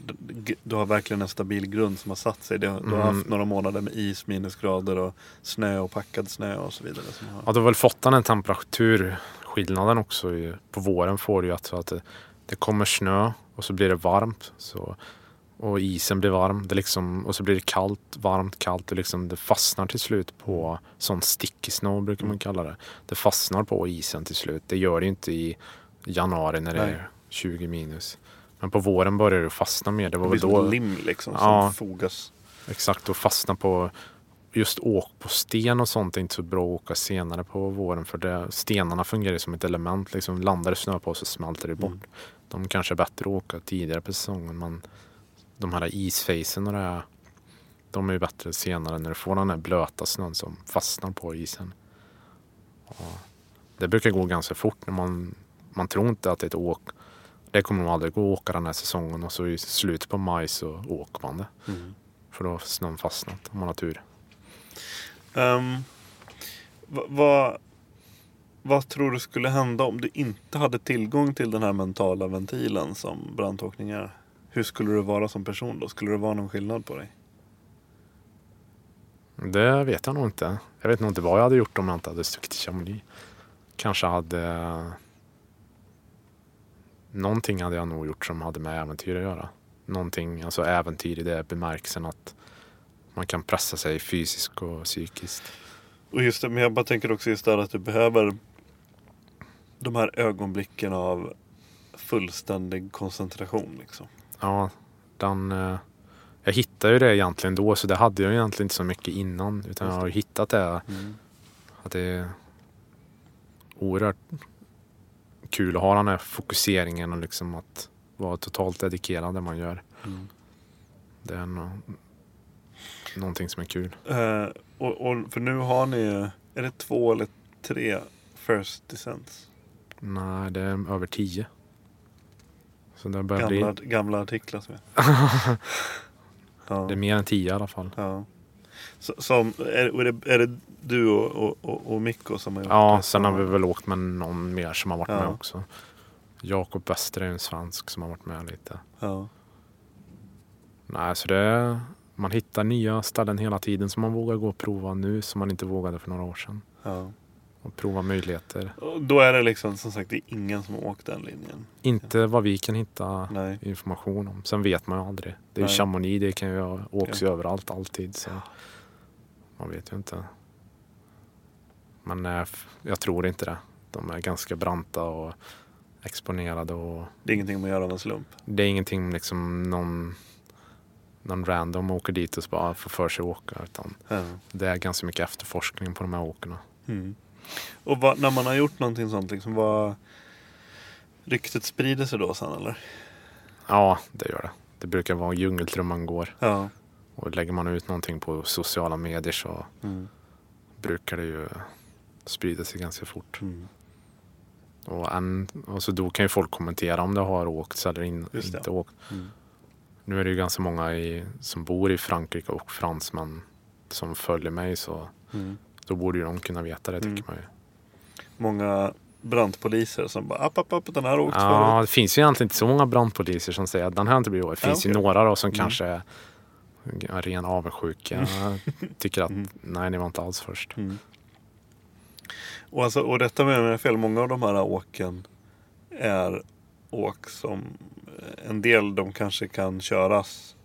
Speaker 5: du har verkligen en stabil grund som har satt sig. Du, du har
Speaker 4: Mm.
Speaker 5: haft några månader med is, minusgrader och snö och packad snö och så vidare. Har,
Speaker 4: Ja, du har väl fått den temperaturskillnaden också. På våren får du ju att, att det, det kommer snö och så blir det varmt. Så, och isen blir varm. Det liksom, och så blir det kallt, varmt, kallt. Och liksom det fastnar till slut på sån sticky snow brukar man kalla det. Det fastnar på isen till slut. Det gör det inte i januari när det
Speaker 5: Nej.
Speaker 4: är 20 minus. Men på våren börjar det fastna mer. Det var
Speaker 5: det
Speaker 4: väl då...
Speaker 5: lim liksom
Speaker 4: Ja.
Speaker 5: som fogas.
Speaker 4: Exakt, och fastna på just åk på sten och sånt är inte så bra att åka senare på våren för det, stenarna fungerar som ett element. Liksom landar det snö på så smälter det bort.
Speaker 5: Mm.
Speaker 4: De kanske är bättre att åka tidigare på säsongen men de här isfacen och det här, de är ju bättre senare när du får den här blöta snön som fastnar på isen. Och det brukar gå ganska fort när man, man tror inte att det är ett åk. Det kommer nog aldrig gå att åka den här säsongen och så i slutet på maj så åker man det.
Speaker 5: Mm.
Speaker 4: För då har snön fastnat om man har tur.
Speaker 5: Um, vad, vad, vad tror du skulle hända om du inte hade tillgång till den här mentala ventilen som brandåkning är? Hur skulle du vara som person då? Skulle det vara någon skillnad på dig?
Speaker 4: Det vet jag nog inte. Jag vet nog inte vad jag hade gjort om jag inte hade stuckit till Chamonix. Kanske hade... Någonting hade jag nog gjort som hade med äventyr att göra. Någonting, alltså äventyr i det bemärkelsen att man kan pressa sig fysiskt och psykiskt.
Speaker 5: Och just det, men jag bara tänker också just där att du behöver de här ögonblicken av fullständig koncentration. Liksom.
Speaker 4: Ja, den... eh, Jag hittade ju det egentligen då så det hade jag egentligen inte så mycket innan. Utan jag har ju hittat det
Speaker 5: Mm.
Speaker 4: Att det är oerhört kul att ha den här fokuseringen och liksom att vara totalt dedikerad det man gör.
Speaker 5: Mm.
Speaker 4: Det är no någonting som är kul.
Speaker 5: Eh, och, och för nu har ni, är det två eller tre first descents?
Speaker 4: Nej, det är över tio. Så börjar
Speaker 5: Gamla,
Speaker 4: bli...
Speaker 5: gamla artiklar som ja.
Speaker 4: Det är mer än tio i alla fall.
Speaker 5: Ja. Så, som, är, är, det, är det du och, och, och, och Mikko som har gjort
Speaker 4: Ja,
Speaker 5: det?
Speaker 4: sen har vi väl åkt med någon mer som har varit
Speaker 5: Ja.
Speaker 4: med också. Jakob Wester är en svensk som har varit med lite.
Speaker 5: Ja.
Speaker 4: Nej, så det man hittar nya ställen hela tiden som man vågar gå och prova nu som man inte vågade för några år sedan.
Speaker 5: Ja.
Speaker 4: Och prova möjligheter.
Speaker 5: Och då är det liksom som sagt det är ingen som har åkt den linjen.
Speaker 4: Inte vad vi kan hitta
Speaker 5: Nej.
Speaker 4: information om. Sen vet man ju aldrig. Det är
Speaker 5: Nej.
Speaker 4: Chamonix, det kan ju åks ju
Speaker 5: Ja.
Speaker 4: överallt alltid. Så man vet ju inte. Men eh, jag tror inte det. De är ganska branta och exponerade och
Speaker 5: Det är ingenting man gör av en slump.
Speaker 4: det är ingenting liksom någon, någon random åker dit och bara får för sig att åka. Utan
Speaker 5: Ja.
Speaker 4: det är ganska mycket efterforskning på de här åkerna.
Speaker 5: Mm. Och vad, när man har gjort någonting sånt, liksom, vad, ryktet sprider sig då sen eller?
Speaker 4: Ja, det gör det. Det brukar vara djungeltrumman går.
Speaker 5: Ja.
Speaker 4: Och lägger man ut någonting på sociala medier så
Speaker 5: Mm.
Speaker 4: brukar det ju sprida sig ganska fort.
Speaker 5: Mm.
Speaker 4: Och, en, och så då kan ju folk kommentera om det har åkts eller in, inte åkt.
Speaker 5: Mm.
Speaker 4: Nu är det ju ganska många i, som bor i Frankrike och fransmän som följer mig så
Speaker 5: Mm.
Speaker 4: Då borde ju de kunna veta det tycker
Speaker 5: Mm.
Speaker 4: man ju.
Speaker 5: Många brandpoliser som bara app, app, app, den här har åkt
Speaker 4: Ja,
Speaker 5: förut.
Speaker 4: det finns ju egentligen inte så många brandpoliser som säger att den här inte blivit åkt. Det
Speaker 5: Ja,
Speaker 4: finns ju några då som
Speaker 5: Mm.
Speaker 4: kanske är ren avundsjuka. Tycker att
Speaker 5: Mm.
Speaker 4: nej, ni var inte alls först.
Speaker 5: Mm. Och, alltså, och detta med mig fel, många av de här åken är åk som en del de kanske kan köras.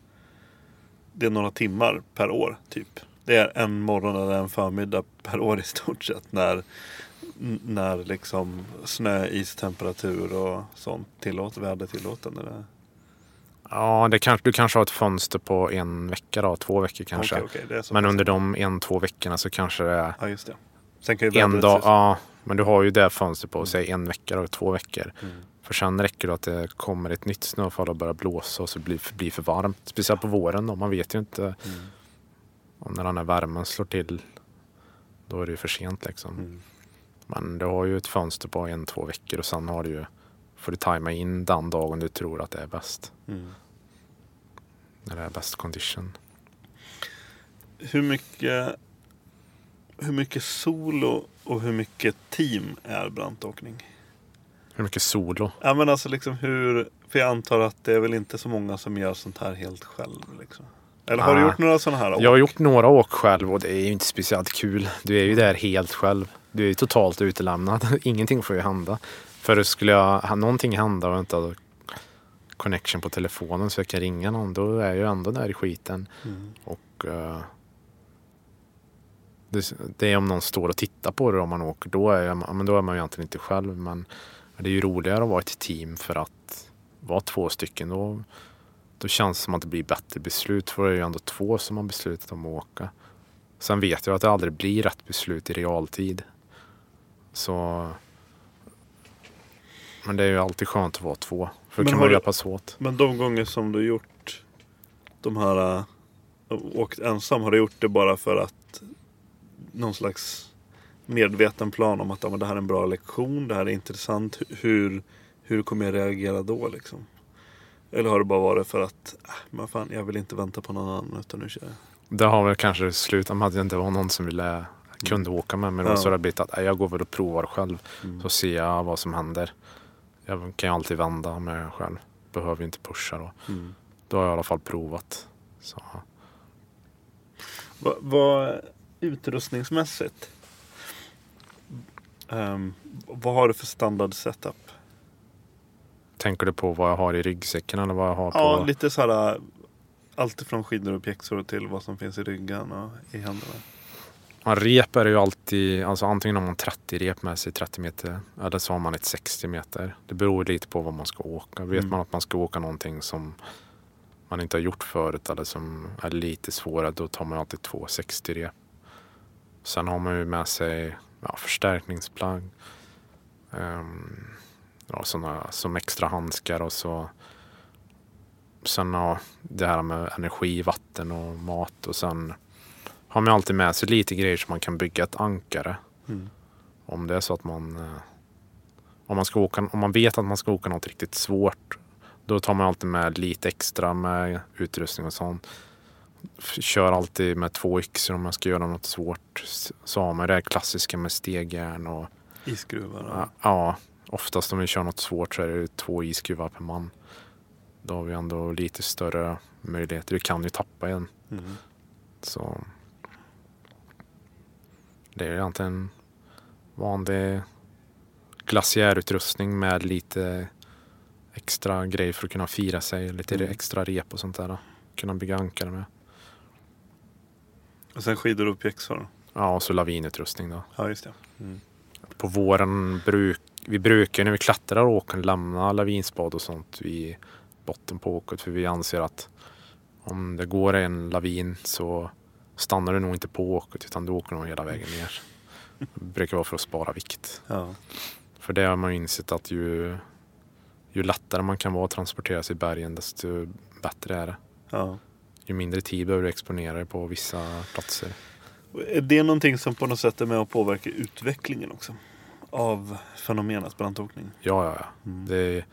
Speaker 5: Det är några timmar per år typ. Det är en morgon eller en förmiddag per år i stort sett. När, när liksom snö, istemperatur och sånt tillåter, väder tillåter. När det...
Speaker 4: Ja, det kanske, du kanske har ett fönster på en vecka då, två veckor kanske.
Speaker 5: Är så
Speaker 4: Men under de en, två veckorna så kanske det är
Speaker 5: Ja, just det. Sen kan ju
Speaker 4: en dag. Ja, men du har ju det fönster på, säg en vecka eller två veckor.
Speaker 5: Mm.
Speaker 4: För sen räcker det att det kommer ett nytt snöfall och börjar blåsa och så blir det blir för varmt. Speciellt på våren då, man vet ju inte.
Speaker 5: Mm.
Speaker 4: Och när den här värmen slår till, då är det ju för sent liksom.
Speaker 5: Mm.
Speaker 4: Men du har ju ett fönster på en, två veckor och sen har du ju, får du tajma in den dagen du tror att det är bäst.
Speaker 5: Mm.
Speaker 4: När det är bäst condition.
Speaker 5: Hur mycket, hur mycket solo och hur mycket team är brantåkning?
Speaker 4: Hur mycket solo?
Speaker 5: Ja men alltså liksom hur, för jag antar att det är väl inte så många som gör sånt här helt själv liksom. Eller har du
Speaker 4: Nej.
Speaker 5: gjort några sådana här
Speaker 4: Jag har
Speaker 5: åk?
Speaker 4: gjort några åk själv och det är ju inte speciellt kul. Du är ju där helt själv. Du är ju totalt utelämnad. Ingenting får ju hända. För skulle jag, ha någonting hända och jag inte hade connection på telefonen så jag kan ringa någon, då är jag ju ändå där i skiten.
Speaker 5: Mm.
Speaker 4: Och eh, det, det är om någon står och tittar på det om man åker. Då är, jag, ja, men då är man ju egentligen inte själv. Men det är ju roligare att vara ett team för att vara två stycken. Då, då känns det som att det blir bättre beslut. För det är ju ändå två som har beslutat om att åka. Sen vet jag att det aldrig blir rätt beslut i realtid. Så... Men det är ju alltid skönt att vara två. För då kan man hjälpas åt.
Speaker 5: Men de gånger som du gjort de här, äh, åkt ensam, har du gjort det bara för att någon slags medveten plan om att ja, men det här är en bra lektion, det här är intressant, hur, hur kommer jag reagera då liksom? Eller har det bara varit för att, äh, men fan, jag vill inte vänta på någon annan utan nu kör jag.
Speaker 4: Det har väl kanske slutat med att det inte var någon som ville, kunde åka med mig. Då,
Speaker 5: Ja.
Speaker 4: Så det blivit att äh, jag går väl och provar själv.
Speaker 5: Mm.
Speaker 4: Så ser jag vad som händer. Jag kan ju alltid vända mig själv. Behöver ju inte pusha då.
Speaker 5: Mm.
Speaker 4: Då har jag i alla fall provat. Så.
Speaker 5: Vad, vad utrustningsmässigt? ehm, vad har du för standard setup?
Speaker 4: Tänker du på vad jag har i ryggsäcken eller vad jag har på?
Speaker 5: Ja, lite så här. Allt från skidor och pjäxor till vad som finns i ryggen och i händerna.
Speaker 4: Ja, rep är ju alltid, alltså antingen har man 30 rep med sig 30 meter eller så har man ett 60 meter. Det beror lite på vad man ska åka. Vet
Speaker 5: Mm.
Speaker 4: man att man ska åka någonting som man inte har gjort förut eller som är lite svårare då tar man alltid två 60 rep. Sen har man ju med sig ja, förstärkningsplagg. Um, ja, såna, som extra handskar och så Sen ja, det här med energi, vatten och mat och sen har man alltid med sig lite grejer så man kan bygga ett ankare.
Speaker 5: Mm.
Speaker 4: Om det är så att man eh, om man, ska åka, om man vet att man ska åka något riktigt svårt då tar man alltid med lite extra med utrustning och sånt. Kör alltid med två yxor om man ska göra något svårt. Så har man det klassiska med stegjärn och
Speaker 5: Iskruvar.
Speaker 4: ja, ja, oftast om vi kör något svårt så är det två iskruvar per man. Då har vi ändå lite större möjligheter. Vi kan ju tappa en.
Speaker 5: Mm.
Speaker 4: Så det är egentligen vanlig glaciärutrustning med lite extra grejer för att kunna fira sig. Lite
Speaker 5: Mm.
Speaker 4: extra rep och sånt där. Kunna bygga ankare med.
Speaker 5: Och sen skidor och pjäxor.
Speaker 4: Ja, och så lavinutrustning då.
Speaker 5: Ja, just det. Mm.
Speaker 4: På våren bruk vi brukar när vi klättrar åken lämna lavinspad och sånt vid botten på åket. För vi anser att Om det går en lavin så stannar du nog inte på åket utan du åker nog hela vägen ner. Det brukar vara för att spara vikt.
Speaker 5: Ja.
Speaker 4: För det har man ju insett att ju, ju lättare man kan vara att transportera sig i bergen desto bättre är det.
Speaker 5: ja.
Speaker 4: Ju mindre tid behöver du exponera dig på vissa platser.
Speaker 5: Är det någonting som på något sätt är med och påverkar utvecklingen också? Av fenomenet brantåkning?
Speaker 4: Ja, ja, ja. Det,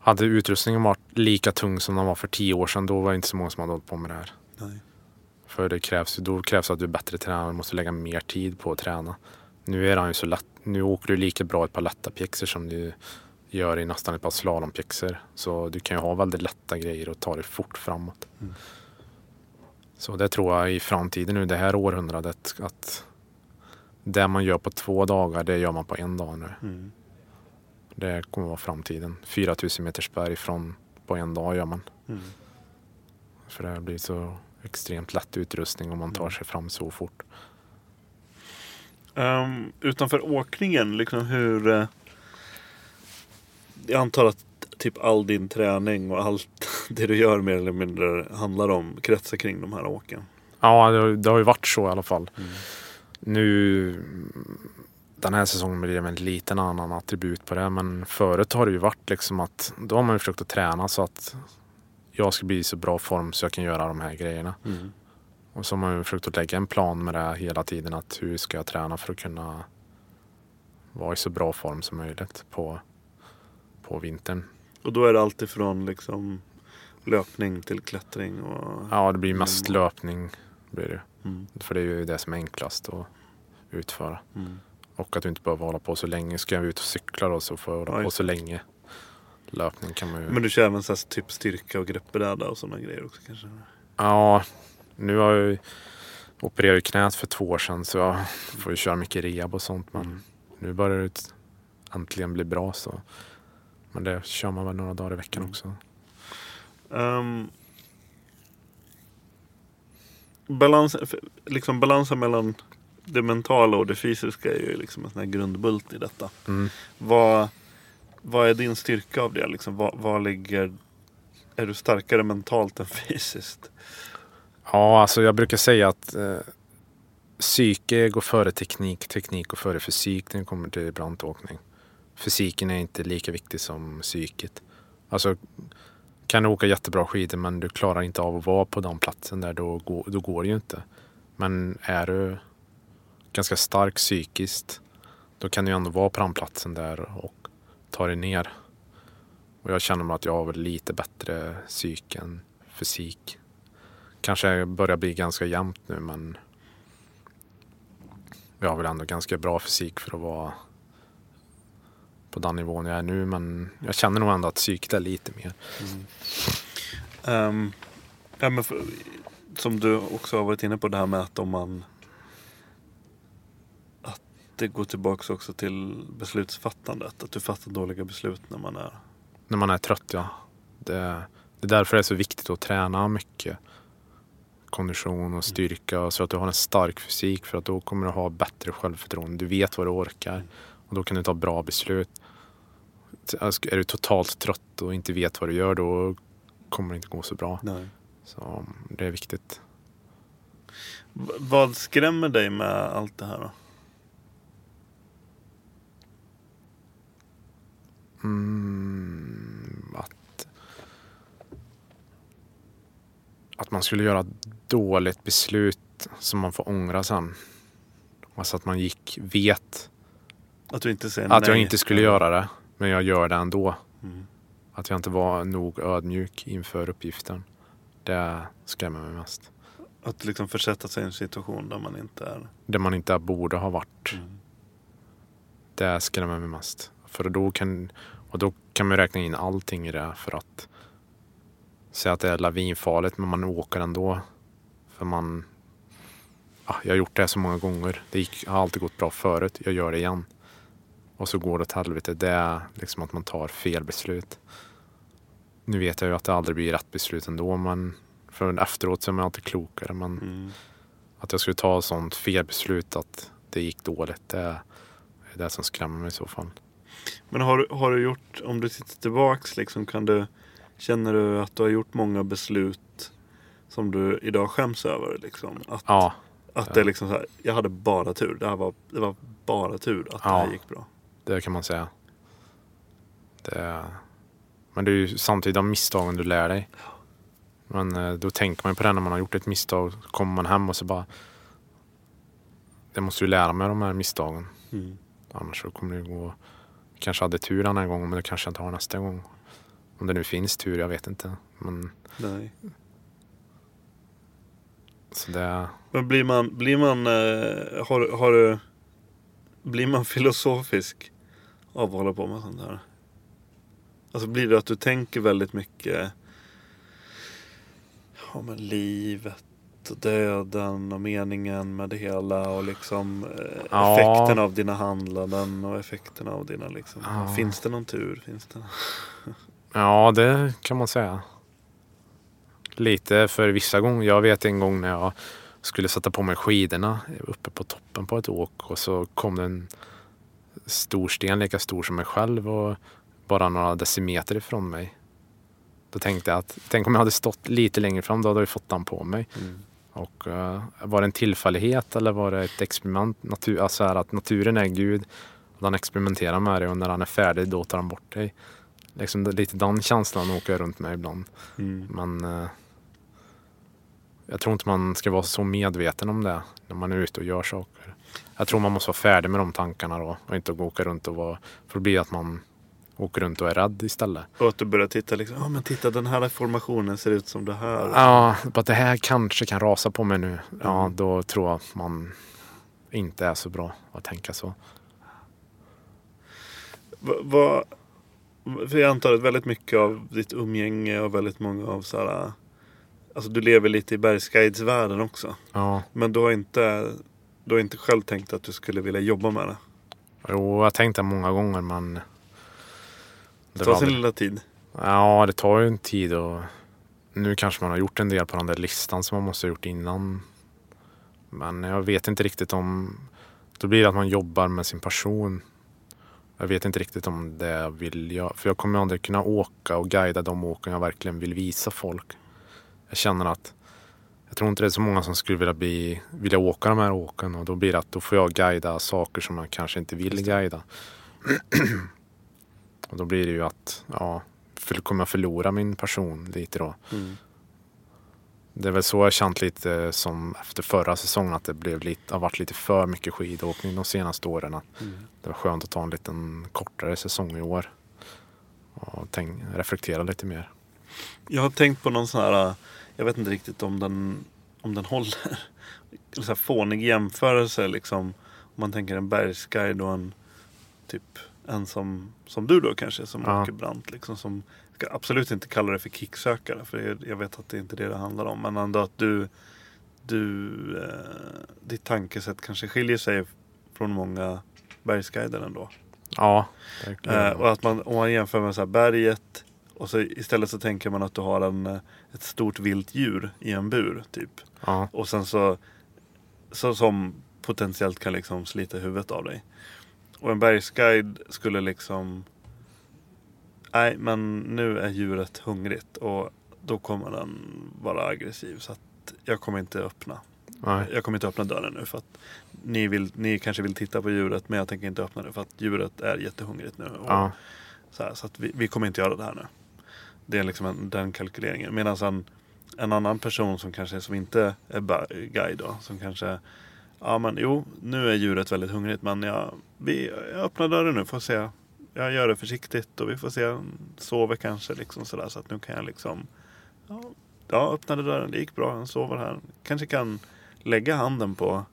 Speaker 4: hade utrustningen varit lika tung som den var för tio år sedan då var det inte så många som hade hållit på med det här.
Speaker 5: Nej.
Speaker 4: För det krävs, då krävs att du är bättre tränare och måste lägga mer tid på att träna. Nu är han ju så lätt. Nu åker du lika bra ett par lätta pjäxor som du gör i nästan ett par slalompjäxor. Så du kan ju ha väldigt lätta grejer och ta dig fort framåt. Så det tror jag i framtiden nu, det här århundradet, att det man gör på två dagar, det gör man på en dag nu.
Speaker 5: Mm.
Speaker 4: Det kommer vara framtiden. 4000 meters berg från på en dag gör man.
Speaker 5: Mm.
Speaker 4: För det blir så extremt lätt utrustning om man tar sig fram så fort.
Speaker 5: Ehm, utanför åkningen, liksom hur... eh, jag antar att typ all din träning och allt det du gör mer eller mindre handlar om kretsar kring de här åken.
Speaker 4: Ja, det, har- det har ju varit så i alla fall. Nu den här säsongen blir det en liten annan attribut på det. Men förut har det ju varit liksom att då har man ju försökt att träna så att jag ska bli i så bra form så jag kan göra de här grejerna. Och så har man ju försökt att lägga en plan med det hela tiden. Att hur ska jag träna för att kunna vara i så bra form som möjligt på, på vintern.
Speaker 5: Och då är det alltifrån liksom löpning till klättring och...
Speaker 4: Ja, det blir mest löpning. Blir det.
Speaker 5: Mm.
Speaker 4: För det är ju det som är enklast att utföra.
Speaker 5: Mm.
Speaker 4: Och att du inte behöver hålla på så länge. Ska jag ut och cykla då så får jag hålla
Speaker 5: Ja,
Speaker 4: på så länge. Löpning kan man ju...
Speaker 5: Men du kör även så här, typ styrka och greppbräda och sådana grejer också kanske?
Speaker 4: Ja, nu har jag ju opererat i knät för två år sedan så jag får ju köra mycket rehab och sånt. Men nu börjar det äntligen bli bra så. Men det kör man väl några dagar i veckan också.
Speaker 5: Um, balans, liksom balansen mellan det mentala och det fysiska är ju liksom en sån här grundbult i detta.
Speaker 4: Mm.
Speaker 5: Vad, vad är din styrka av det? Liksom, vad, vad ligger... Är du starkare mentalt än fysiskt?
Speaker 4: Ja, alltså jag brukar säga att eh, psyke går före teknik, teknik går före fysik när det kommer till brantåkning. Fysiken är inte lika viktig som psyket. Alltså, kan du åka jättebra skidor men du klarar inte av att vara på den platsen där, då, går- då går det ju inte. Men är du ganska stark psykiskt, då kan du ju ändå vara på den platsen där och ta dig ner. Och jag känner mig att jag har väl lite bättre psyke än fysik kanske börjar bli ganska jämnt nu men jag har väl ändå ganska bra fysik för att vara på den nivån jag är nu men jag känner nog ändå att psyket är lite mer.
Speaker 5: Ehm, ja, men för, som du också har varit inne på det här med att om man... Att det går tillbaks också till beslutsfattandet. Att du fattar dåliga beslut när man är...
Speaker 4: När man är trött ja. Det, det är därför det är så viktigt att träna mycket. Kondition och styrka så att du har en stark fysik för att då kommer du ha bättre självförtroende. Du vet vad du orkar och då kan du ta bra beslut. Är du totalt trött och inte vet vad du gör då kommer det inte gå så bra.
Speaker 5: Nej.
Speaker 4: Så det är viktigt.
Speaker 5: V- vad skrämmer dig med allt det här då?
Speaker 4: Mm, att, att man skulle göra ett dåligt beslut som man får ångra sen. Alltså att man gick, vet
Speaker 5: Att du inte säger
Speaker 4: att
Speaker 5: nej?
Speaker 4: jag inte skulle göra det, men jag gör det ändå.
Speaker 5: Mm.
Speaker 4: Att jag inte var nog ödmjuk inför uppgiften. Det skrämmer mig mest.
Speaker 5: Att liksom försätta sig i en situation där man inte är...
Speaker 4: Det man inte borde ha varit.
Speaker 5: Mm.
Speaker 4: Det skrämmer mig mest. För då kan, och då kan man räkna in allting i det för att säga att det är lavinfarligt men man åker ändå. För man, ja, jag har gjort det så många gånger. Det gick, har alltid gått bra förut. Jag gör det igen. Och så går det åt helvete. Det är liksom att man tar fel beslut. Nu vet jag ju att det aldrig blir rätt beslut ändå men för efteråt så är man alltid klokare. Men
Speaker 5: Mm.
Speaker 4: att jag skulle ta ett sånt felbeslut att det gick dåligt. Det är det som skrämmer mig i så fall.
Speaker 5: Men har, du- har du gjort, om du tittar tillbaks liksom, kan du, Känner du att du har gjort många beslut som du idag skäms över? Liksom? Att,
Speaker 4: Ja,
Speaker 5: att det är liksom så här, jag hade bara tur. Det, här var, det var bara tur att det
Speaker 4: Ja.
Speaker 5: här gick bra.
Speaker 4: Det kan man säga. Det, men det är ju samtidigt de misstagen du lär dig. Men eh, då tänker man ju på det när man har gjort ett misstag. Så kommer man hem och så bara... Jag måste ju lära mig av de här misstagen.
Speaker 5: Mm.
Speaker 4: Annars så kommer det gå... Kanske hade tur den här gången men det kanske jag inte har nästa gång. Om det nu finns tur, jag vet inte. Men
Speaker 5: Nej.
Speaker 4: så det...
Speaker 5: Men blir man, blir man, eh, har, har du, blir man filosofisk av att hålla på med sånt här? Alltså blir det att du tänker väldigt mycket ja, men livet och döden och meningen med det hela och liksom eh,
Speaker 4: Ja.
Speaker 5: effekten av dina handlanden och effekten av dina liksom.
Speaker 4: Ja.
Speaker 5: Finns det någon tur? Finns det?
Speaker 4: Ja, det kan man säga. Lite för vissa gånger. Jag vet en gång när jag skulle sätta på mig skidorna uppe på toppen på ett åk och så kom det en stor sten lika stor som mig själv och bara några decimeter ifrån mig. Då tänkte jag att tänk om jag hade stått lite längre fram, då hade jag fått den på mig. Och eh, var det en tillfällighet eller var det ett experiment? Natur, alltså här att naturen är Gud och den experimenterar med dig och när han är färdig då tar han bort dig. Liksom lite den känslan åker runt med ibland.
Speaker 5: Mm.
Speaker 4: Men eh, jag tror inte man ska vara så medveten om det när man är ute och gör saker. Jag tror man måste vara färdig med de tankarna då och inte gå åka runt och vara... För det blir att man åker runt och är rädd istället.
Speaker 5: Och att du börjar titta liksom, ja men titta den här formationen ser ut som det här.
Speaker 4: Ja, att det här kanske kan rasa på mig nu. Ja,
Speaker 5: Mm.
Speaker 4: då tror jag att man inte är så bra att tänka så.
Speaker 5: Va- Vad, för jag antar att väldigt mycket av ditt umgänge och väldigt många av så här, Alltså du lever lite i bergsguidesvärlden också.
Speaker 4: Ja,
Speaker 5: Men du har inte, du har inte själv tänkt att du skulle vilja jobba med det.
Speaker 4: jo, jag har tänkt det många gånger men...
Speaker 5: Det tar sin
Speaker 4: väl-
Speaker 5: lilla tid.
Speaker 4: Ja, det tar ju en tid och nu kanske man har gjort en del på den där listan som man måste ha gjort innan. Men jag vet inte riktigt om... Då blir det att man jobbar med sin passion. Jag vet inte riktigt om det jag vill göra. För jag kommer aldrig kunna åka och guida de åken jag verkligen vill visa folk. Jag känner att jag tror inte det är så många som skulle vilja, bli, vilja åka de här åken och då blir det att då får jag guida saker som jag kanske inte vill guida. och då blir det ju att, ja, kommer jag förlora min passion lite då.
Speaker 5: Mm.
Speaker 4: Det är väl så jag känt lite som efter förra säsongen att det blev lite, har varit lite för mycket skidåkning de senaste åren.
Speaker 5: Mm.
Speaker 4: Det var skönt att ta en liten kortare säsong i år. Och tänk, reflektera lite mer.
Speaker 5: Jag har tänkt på någon sån här, jag vet inte riktigt om den, om den håller. Sån här fånig jämförelse liksom. Om man tänker en bergsguide och en typ en som, som du då kanske som
Speaker 4: Ja.
Speaker 5: åker brant. Liksom, som ska absolut inte kalla det för kicksökare. För jag, jag vet att det är inte det det handlar om. Men ändå att du, du eh, ditt tankesätt kanske skiljer sig från många bergsguider ändå.
Speaker 4: Ja, verkligen.
Speaker 5: Eh, och att man, om man jämför med så här berget och så istället så tänker man att du har en, eh, ett stort vilt djur i en bur typ.
Speaker 4: ja,
Speaker 5: Och sen så, så som potentiellt kan liksom slita huvudet av dig. Och en bergsguide skulle liksom Nej men nu är djuret hungrigt och då kommer den vara aggressiv. Så att jag kommer inte öppna.
Speaker 4: nej,
Speaker 5: Jag kommer inte öppna dörren nu för att ni, vill, ni kanske vill titta på djuret men jag tänker inte öppna det för att djuret är jättehungrigt nu. Och
Speaker 4: ja,
Speaker 5: så här, så att vi, vi kommer inte göra det här nu. Det är liksom en, den kalkyleringen. Medan en, en annan person som kanske som inte är guide då. Som kanske, ja men jo, nu är djuret väldigt hungrigt men jag, vi, jag öppnar dörren nu, får se. Jag gör det försiktigt och vi får se, sover kanske liksom sådär. Så att nu kan jag liksom, ja, öppnade dörren, det gick bra, han sover här. Kanske kan lägga handen på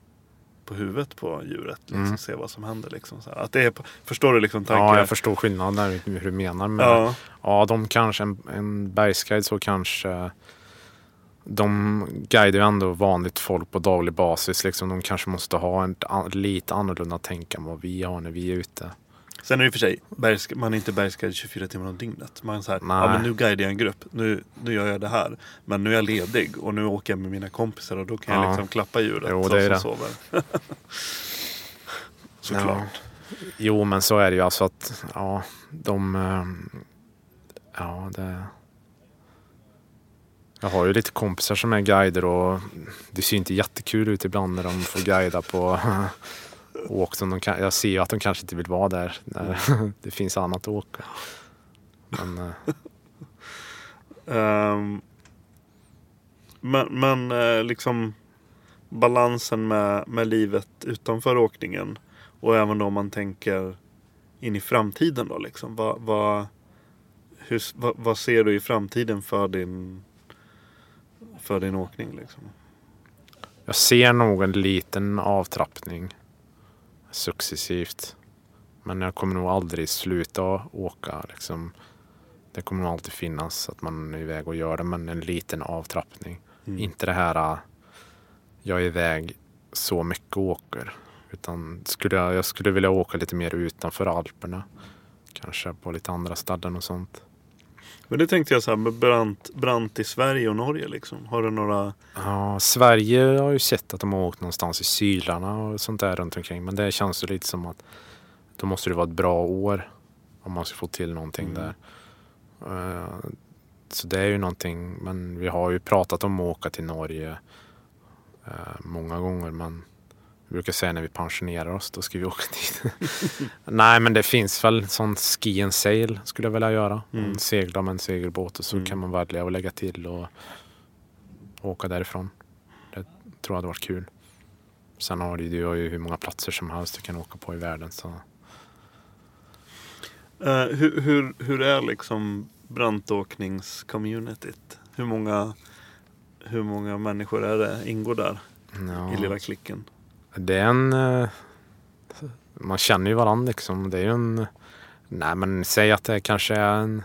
Speaker 5: på huvudet på djuret. Liksom,
Speaker 4: Mm.
Speaker 5: Se vad som händer. Liksom, så. Att det är, förstår du liksom tanken?
Speaker 4: ja, jag förstår skillnaden hur du menar. Men
Speaker 5: Ja.
Speaker 4: ja, de kanske, en, en bergsguide så kanske de guidar ju ändå vanligt folk på daglig basis. Liksom, de kanske måste ha en lite annorlunda tänk än vad vi har när vi är ute.
Speaker 5: Sen är det i och för sig, man är inte bergsguide 24 timmar om dygnet. Man är så här,
Speaker 4: Nej.
Speaker 5: ja men nu guidar jag en grupp, nu, nu gör jag det här. Men nu är jag ledig och nu åker jag med mina kompisar och då kan jag
Speaker 4: Ja.
Speaker 5: liksom klappa djuret
Speaker 4: Jo,
Speaker 5: som
Speaker 4: det är
Speaker 5: som
Speaker 4: det.
Speaker 5: sover. Såklart.
Speaker 4: Jo, men så är det ju alltså att ja, de... eh, Ja, det... Jag har ju lite kompisar som är guider och det ser inte jättekul ut ibland när de får guida på åk som de kan, Jag ser ju att de kanske inte vill vara där när det finns annat att åka. Men,
Speaker 5: Ehm, men men eh, liksom balansen med, med livet utanför åkningen och även då om man tänker in i framtiden då liksom. Vad, vad, hur, vad, vad ser du i framtiden för din, för din åkning liksom?
Speaker 4: jag ser nog en liten avtrappning successivt. Men jag kommer nog aldrig sluta åka. Liksom. Det kommer nog alltid finnas att man är iväg och gör det, men en liten avtrappning.
Speaker 5: Mm.
Speaker 4: Inte det här äh, jag är iväg så mycket och åker. Utan skulle jag, jag skulle vilja åka lite mer utanför Alperna. Kanske på lite andra ställen och sånt.
Speaker 5: Men det tänkte jag så här med brant, brant i Sverige och Norge liksom. Har du några?
Speaker 4: Ja, Sverige har ju sett att de har åkt någonstans i Sylarna och sånt där runt omkring. Men det känns ju lite som att då måste det vara ett bra år om man ska få till någonting där. Eh, Så det är ju någonting, men vi har ju pratat om att åka till Norge eh, många gånger. Men vi brukar säga när vi pensionerar oss, då ska vi åka dit. Nej, men det finns väl sån ski and sail skulle jag vilja göra.
Speaker 5: Mm.
Speaker 4: Segla med en segelbåt och så
Speaker 5: Mm.
Speaker 4: kan man välja att lägga till och åka därifrån. Det tror jag hade varit kul. Sen har du, du har ju hur många platser som helst du kan åka på i världen. Så.
Speaker 5: Eh, hur, hur, hur är liksom brantåkningscommunityt? Hur många, hur många människor är det ingår där
Speaker 4: Ja.
Speaker 5: i lilla klicken?
Speaker 4: Det är en... eh, Man känner ju varandra liksom. Det är ju en... Nej men säg att det kanske är en...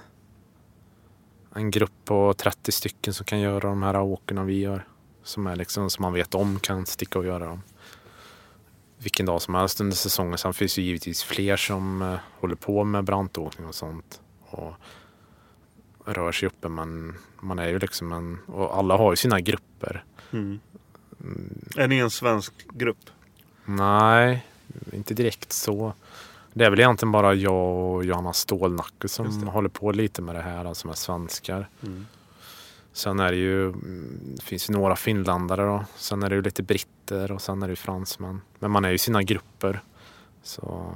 Speaker 4: En grupp på 30 stycken som kan göra de här åkerna vi gör. Som är liksom som man vet om kan sticka och göra dem. Vilken dag som helst under säsongen. Sen finns ju givetvis fler som eh, håller på med brantåkning och sånt. Och rör sig uppe men man är ju liksom en... Och alla har ju sina grupper.
Speaker 5: Mm. Är ni en svensk grupp?
Speaker 4: Nej, inte direkt så. Det är väl egentligen bara jag och Johanna Stålnacke som håller på lite med det här, alltså med svenskar.
Speaker 5: Mm.
Speaker 4: Sen är det ju, mm, det finns ju några finländare då. Sen är det ju lite britter och sen är det ju fransmän. Men man är ju i sina grupper. Så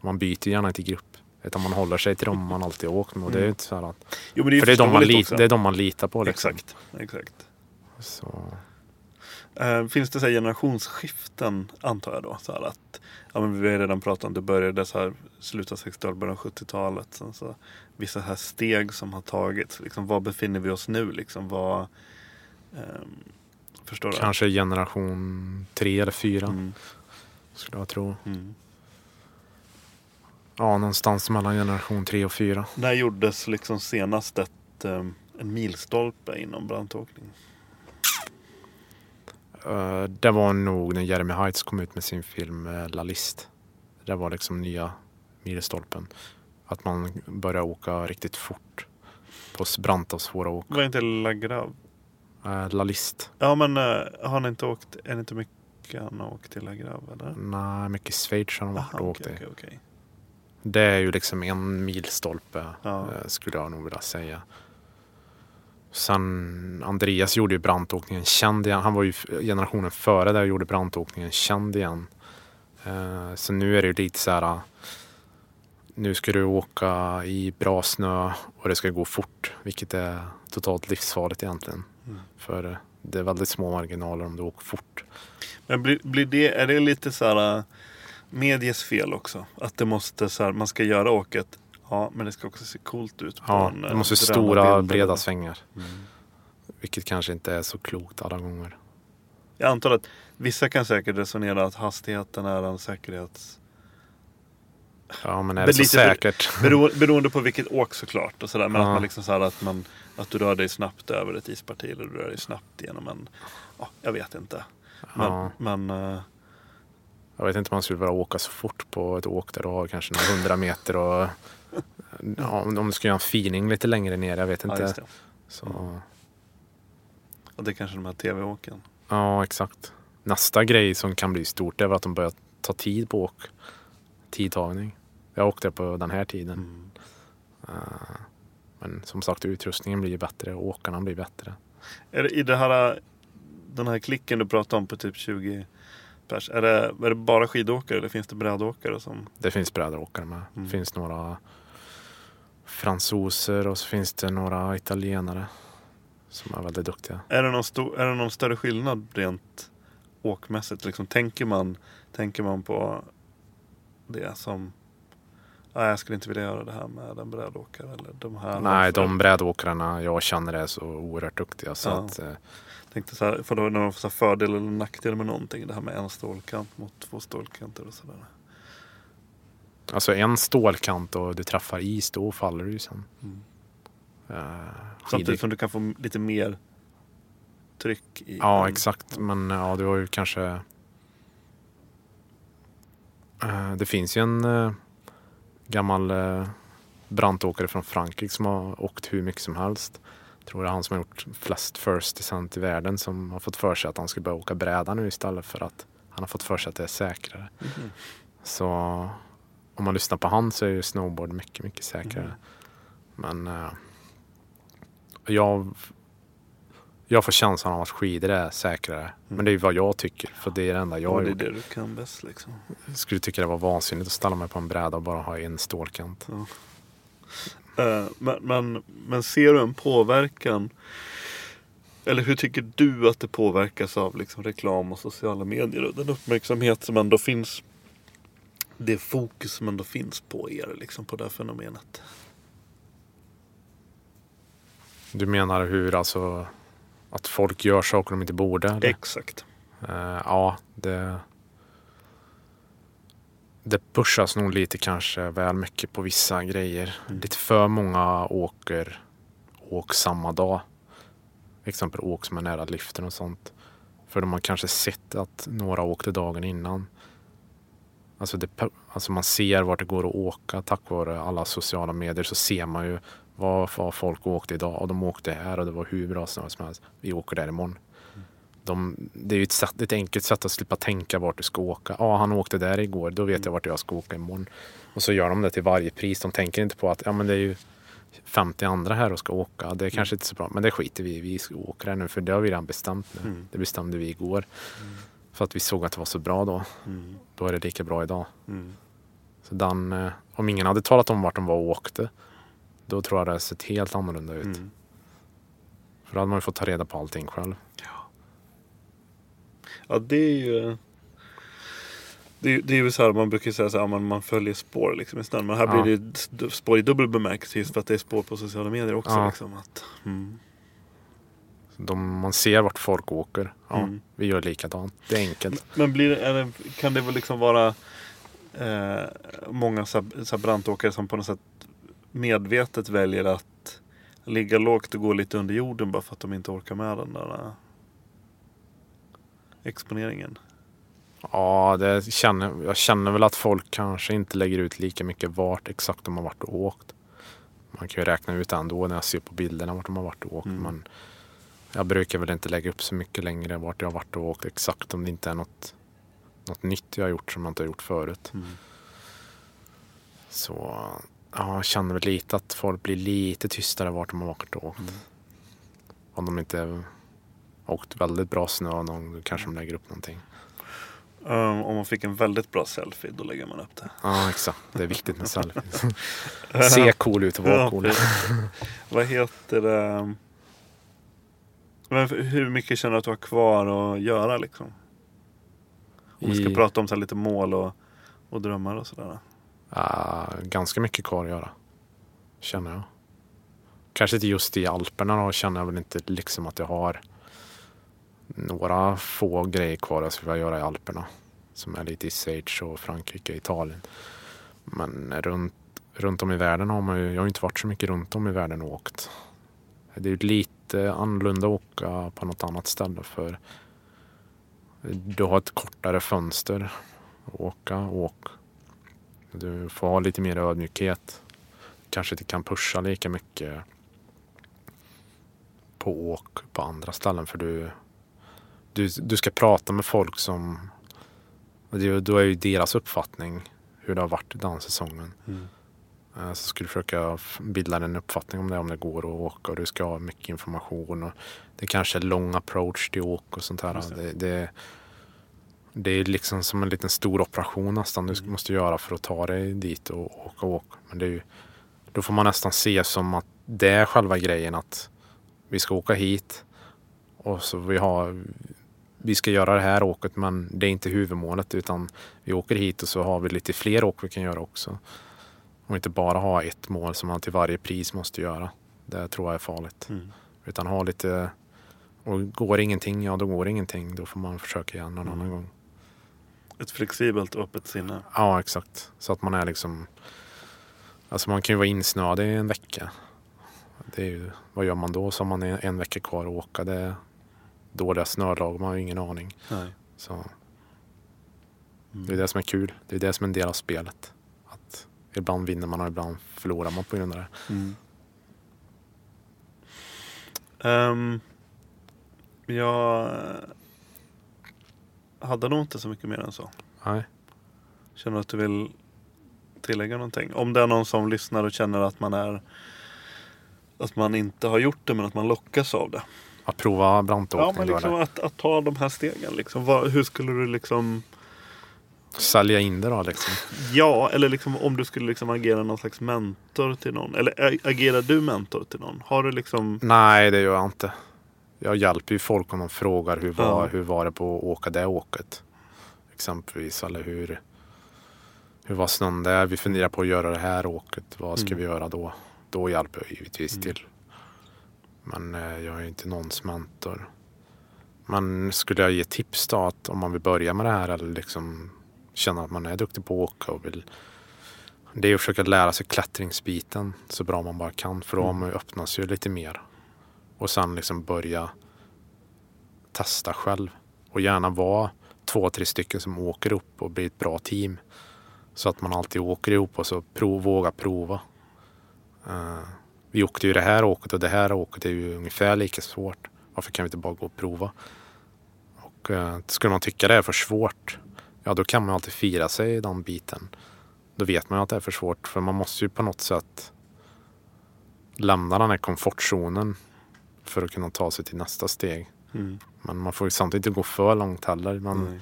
Speaker 4: man byter gärna inte grupp. Utan man håller sig till dem man alltid åkt med. Och det är ju inte så här att,
Speaker 5: Jo, men det är,
Speaker 4: för det är, de man
Speaker 5: också.
Speaker 4: det är de man litar på. Liksom.
Speaker 5: Exakt. exakt.
Speaker 4: Så,
Speaker 5: Eh, finns det så här generationsskiften antar jag då? Så att, ja, men vi har redan pratat om det började så här slutet av 60-talet, början av 70-talet. Sen så, vissa här steg som har tagits. Liksom, var befinner vi oss nu? Liksom, vad, ehm, förstår du?
Speaker 4: kanske generation tre eller fyra
Speaker 5: Mm,
Speaker 4: skulle jag tro.
Speaker 5: mm.
Speaker 4: Ja, någonstans mellan generation tre och fyra.
Speaker 5: När gjordes liksom senast ett, ehm, en milstolpe inom brandåkning?
Speaker 4: Eh, det var nog när Jeremy Heights kom ut med sin film uh, La List. Det var liksom nya milstolpen. Att man börjar åka riktigt fort på branta och svåra åk.
Speaker 5: Var inte La Grave?
Speaker 4: Uh, La List.
Speaker 5: Ja men eh, har ni inte åkt, är det inte mycket han har åkt till La Grave eller?
Speaker 4: Nej, mycket Schweiz har de varit och åkt
Speaker 5: okej,
Speaker 4: i.
Speaker 5: okej, okej.
Speaker 4: Det är ju liksom en milstolpe
Speaker 5: Ja.
Speaker 4: eh, skulle jag nog vilja säga. Sen Andreas gjorde ju brantåkningen känd igen. Han var ju generationen före där och gjorde brantåkningen känd igen. Eh, så nu är det ju lite så här. ah, Nu ska du åka i bra snö och det ska gå fort. Vilket är totalt livsfarligt egentligen.
Speaker 5: Mm.
Speaker 4: För eh, det är väldigt små marginaler om du åker fort.
Speaker 5: Men blir, blir det, är det lite så här äh, medies fel också? Att det måste så här, man ska göra åket, ja men det ska också se coolt ut. på
Speaker 4: Ja,
Speaker 5: en,
Speaker 4: det
Speaker 5: eh,
Speaker 4: måste
Speaker 5: drömmarbild
Speaker 4: stora breda svängar.
Speaker 5: Mm.
Speaker 4: Vilket kanske inte är så klokt alla gånger.
Speaker 5: Jag antar att vissa kan säkert resonera att hastigheten är en säkerhets...
Speaker 4: Ja men är
Speaker 5: Men
Speaker 4: det så säkert?
Speaker 5: Bero, beroende på vilket åk såklart. Och sådär, men
Speaker 4: Ja.
Speaker 5: att man liksom så här, att, man, att du rör dig snabbt över ett isparti eller du rör dig snabbt genom en... Ja, jag vet inte. Men,
Speaker 4: Ja.
Speaker 5: men eh,
Speaker 4: Jag vet inte om man skulle vilja åka så fort på ett åk där du har kanske några hundra meter och ja, om du ska göra en feeling lite längre ner, jag vet
Speaker 5: ja,
Speaker 4: inte.
Speaker 5: just det.
Speaker 4: Så,
Speaker 5: Och det är kanske de här tv-åken.
Speaker 4: ja, exakt. Nästa grej som kan bli stort är väl att de börjar ta tid på åk. Tidtagning. Jag åkte på den här tiden.
Speaker 5: Mm.
Speaker 4: Eh, Men som sagt utrustningen blir bättre och åkarna blir bättre.
Speaker 5: Är det, I det här, den här klicken du pratade om på typ 20 pers. Är det, är det bara skidåkare eller finns det brädåkare? Som...
Speaker 4: Det finns brädåkare med. Mm. Det finns några fransoser och så finns det några italienare som är väldigt duktiga.
Speaker 5: Är det någon, stor, är det någon större skillnad rent åkmässigt? Liksom, tänker, man, tänker man på det som Nej, jag skulle inte vilja göra det här med en brädåkare. Eller de här
Speaker 4: Nej, de brädåkarna jag känner är så oerhört duktiga. Så ja. att, eh...
Speaker 5: Tänkte så här, för då när de får fördel eller nackdel med någonting. Det här med en stålkant mot två stålkanter och sådär.
Speaker 4: Alltså en stålkant och du träffar is, då faller du ju sen. Mm.
Speaker 5: Uh, Samtidigt som du kan få lite mer tryck i.
Speaker 4: Ja, en... exakt. Men ja, du har ju kanske... Uh, det finns ju en uh, gammal brantåkare från Frankrike som har åkt hur mycket som helst. Jag tror det är han som har gjort flest first descent i världen som har fått för sig att han ska börja åka bräda nu istället för att han har fått för sig att det är säkrare. Mm. Så om man lyssnar på han så är ju snowboard mycket, mycket säkrare. Mm. Men uh, jag, jag får känslan av att skidor är säkrare. Mm. Men det är ju vad jag tycker. För det är det enda jag har
Speaker 5: gjort. Det är det du kan bäst liksom.
Speaker 4: Jag skulle tycka det var vansinnigt att ställa mig på en bräda och bara ha en stålkant. Ja.
Speaker 5: Uh, men, men, men ser du en påverkan? Eller hur tycker du att det påverkas av liksom reklam och sociala medier och den uppmärksamhet som ändå finns det fokus som ändå finns på er, liksom på det här fenomenet.
Speaker 4: Du menar hur alltså att folk gör saker de inte borde? Eller?
Speaker 5: Exakt.
Speaker 4: Uh, ja, det, det pushas nog lite kanske väl mycket på vissa grejer. Mm. Lite för många åker åk samma dag. Exempel åk som är nära liften och sånt. För de har kanske sett att några åkte dagen innan. Alltså, det, alltså man ser vart det går att åka tack vare alla sociala medier så ser man ju vad, vad folk åkte idag och de åkte här och det var hur bra snö som helst. Vi åker där imorgon. De, det är ju ett, sätt, ett enkelt sätt att slippa tänka vart du ska åka. Ja, han åkte där igår, då vet jag vart jag ska åka imorgon. Och så gör de det till varje pris. De tänker inte på att ja, men det är ju 50 andra här och ska åka. Det är kanske inte så bra, men det skiter vi i. Vi åka där nu för det har vi redan bestämt nu. Mm. Det bestämde vi igår. Mm. För att vi såg att det var så bra då. Mm. Då är det lika bra idag. Mm. Så den, eh, om ingen hade talat om vart de var och åkte, då tror jag det hade sett helt annorlunda ut. Mm. För då hade man ju fått ta reda på allting själv.
Speaker 5: Ja, ja det är ju... Det, det är ju så här, man brukar säga så här, man, man följer spår liksom i snön. Men här ja. blir det spår i dubbel bemärkelse just för att det är spår på sociala medier också. Ja. Liksom, att, mm.
Speaker 4: De, man ser vart folk åker. Ja, mm. Vi gör likadant. Det är enkelt.
Speaker 5: Men blir det, kan det väl liksom vara eh, många så här, brantåkare som på något sätt medvetet väljer att ligga lågt och gå lite under jorden bara för att de inte orkar med den där eh, exponeringen?
Speaker 4: Ja, det känner, jag känner väl att folk kanske inte lägger ut lika mycket vart exakt de har varit och åkt. Man kan ju räkna ut ändå när jag ser på bilderna vart de har varit och åkt. Mm. Men jag brukar väl inte lägga upp så mycket längre vart jag har varit och åkt exakt om det inte är något, något nytt jag har gjort som jag inte har gjort förut. Mm. Så ja, jag känner väl lite att folk blir lite tystare vart de har varit och åkt. Mm. Om de inte har åkt väldigt bra snö någon då kanske de lägger upp någonting.
Speaker 5: Um, om man fick en väldigt bra selfie då lägger man upp det.
Speaker 4: Ja exakt, det är viktigt med selfie. Se cool ut och vara cool.
Speaker 5: Vad heter det? Men hur mycket känner du att du har kvar att göra liksom? Om vi ska prata om så lite mål och, och drömmar och sådär.
Speaker 4: Uh, ganska mycket kvar att göra. Känner jag. Kanske inte just i Alperna då känner jag väl inte liksom att jag har några få grejer kvar jag skulle vilja göra i Alperna. Som är lite i Sage och Frankrike Italien. Men runt, runt om i världen har man ju, jag har inte varit så mycket runt om i världen och åkt. Det är lite lite annorlunda att åka på något annat ställe för du har ett kortare fönster att åka och du får ha lite mer ödmjukhet. Kanske inte kan pusha lika mycket på åk på andra ställen för du, du, du ska prata med folk som då är ju deras uppfattning hur det har varit den säsongen. Mm. Eh, Så skulle du försöka bilda en uppfattning om det, om det går att åka och du ska ha mycket information. Och det kanske är lång approach till åk och sånt här.
Speaker 5: Det.
Speaker 4: Det, det, det är liksom som en liten stor operation nästan du
Speaker 5: Mm.
Speaker 4: måste göra för att ta dig dit och åka och åka. Men det är ju, då får man nästan se som att det är själva grejen att vi ska åka hit och så vi har vi ska göra det här åket men det är inte huvudmålet utan vi åker hit och så har vi lite fler åk vi kan göra också. Och inte bara ha ett mål som man till varje pris måste göra. Det tror jag är farligt.
Speaker 5: Mm.
Speaker 4: Utan ha lite, och går ingenting, ja då går ingenting. Då får man försöka igen någon
Speaker 5: Mm.
Speaker 4: annan gång.
Speaker 5: Ett flexibelt och öppet sinne.
Speaker 4: Ja exakt. Så att man är liksom, alltså man kan ju vara insnöad i en vecka. Det är ju, vad gör man då? Så har man en, en vecka kvar att åka. Det är dåliga snölag, man har ju ingen aning.
Speaker 5: Nej.
Speaker 4: Så det är det som är kul. Det är det som är en del av spelet. Ibland vinner man och ibland förlorar man på grund av det.
Speaker 5: Mm. Ehm, jag hade nog inte så mycket mer än så.
Speaker 4: Nej.
Speaker 5: Känner du att du vill tillägga någonting? Om det är någon som lyssnar och känner att man är att man inte har gjort det men att man lockas av det.
Speaker 4: Att prova brantåkning.
Speaker 5: Ja, men liksom att, att ta de här stegen. Liksom. Vad, hur skulle du liksom
Speaker 4: Sälja in det då liksom.
Speaker 5: Ja, eller liksom om du skulle liksom agera någon slags mentor till någon. Eller agerar du mentor till någon? Har du liksom
Speaker 4: Nej, det gör jag inte. Jag hjälper ju folk om de frågar hur var,
Speaker 5: Ja.
Speaker 4: hur var det på att åka det åket. Exempelvis. Eller hur, hur var snön där? Vi funderar på att göra det här åket. Vad ska
Speaker 5: Mm.
Speaker 4: vi göra då? Då hjälper jag givetvis
Speaker 5: Mm.
Speaker 4: till. Men eh, jag är inte någons mentor. Men skulle jag ge tips då att om man vill börja med det här eller liksom känna att man är duktig på att åka och vill det är att försöka lära sig klättringsbiten så bra man bara kan för då har man ju lite mer. Och sen liksom börja testa själv. Och gärna vara två, tre stycken som åker upp och blir ett bra team. Så att man alltid åker ihop och så prov, våga prova. Eh, vi åkte ju det här åket och det här åket är ju ungefär lika svårt. Varför kan vi inte bara gå och prova? Och uh, skulle man tycka det är för svårt, ja då kan man alltid fira sig i den biten. Då vet man ju att det är för svårt för man måste ju på något sätt lämna den här komfortzonen för att kunna ta sig till nästa steg.
Speaker 5: Mm.
Speaker 4: Men man får ju samtidigt inte gå för långt heller. Man,
Speaker 5: Nej.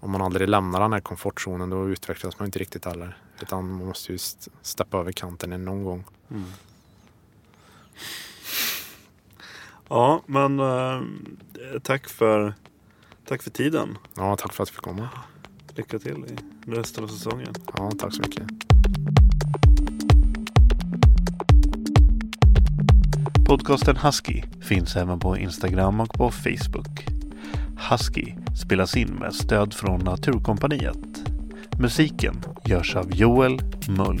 Speaker 4: om man aldrig lämnar den här komfortzonen då utvecklas man inte riktigt heller. Utan man måste ju st- steppa över kanten någon gång.
Speaker 5: Mm. Ja, men eh, tack för tack för tiden.
Speaker 4: Ja, tack för att jag fick komma.
Speaker 5: Lycka till i resten av säsongen.
Speaker 4: Ja, tack så mycket.
Speaker 5: Podcasten Husky finns även på Instagram och på Facebook. Husky spelas in med stöd från Naturkompaniet. Musiken görs av Joel Mull.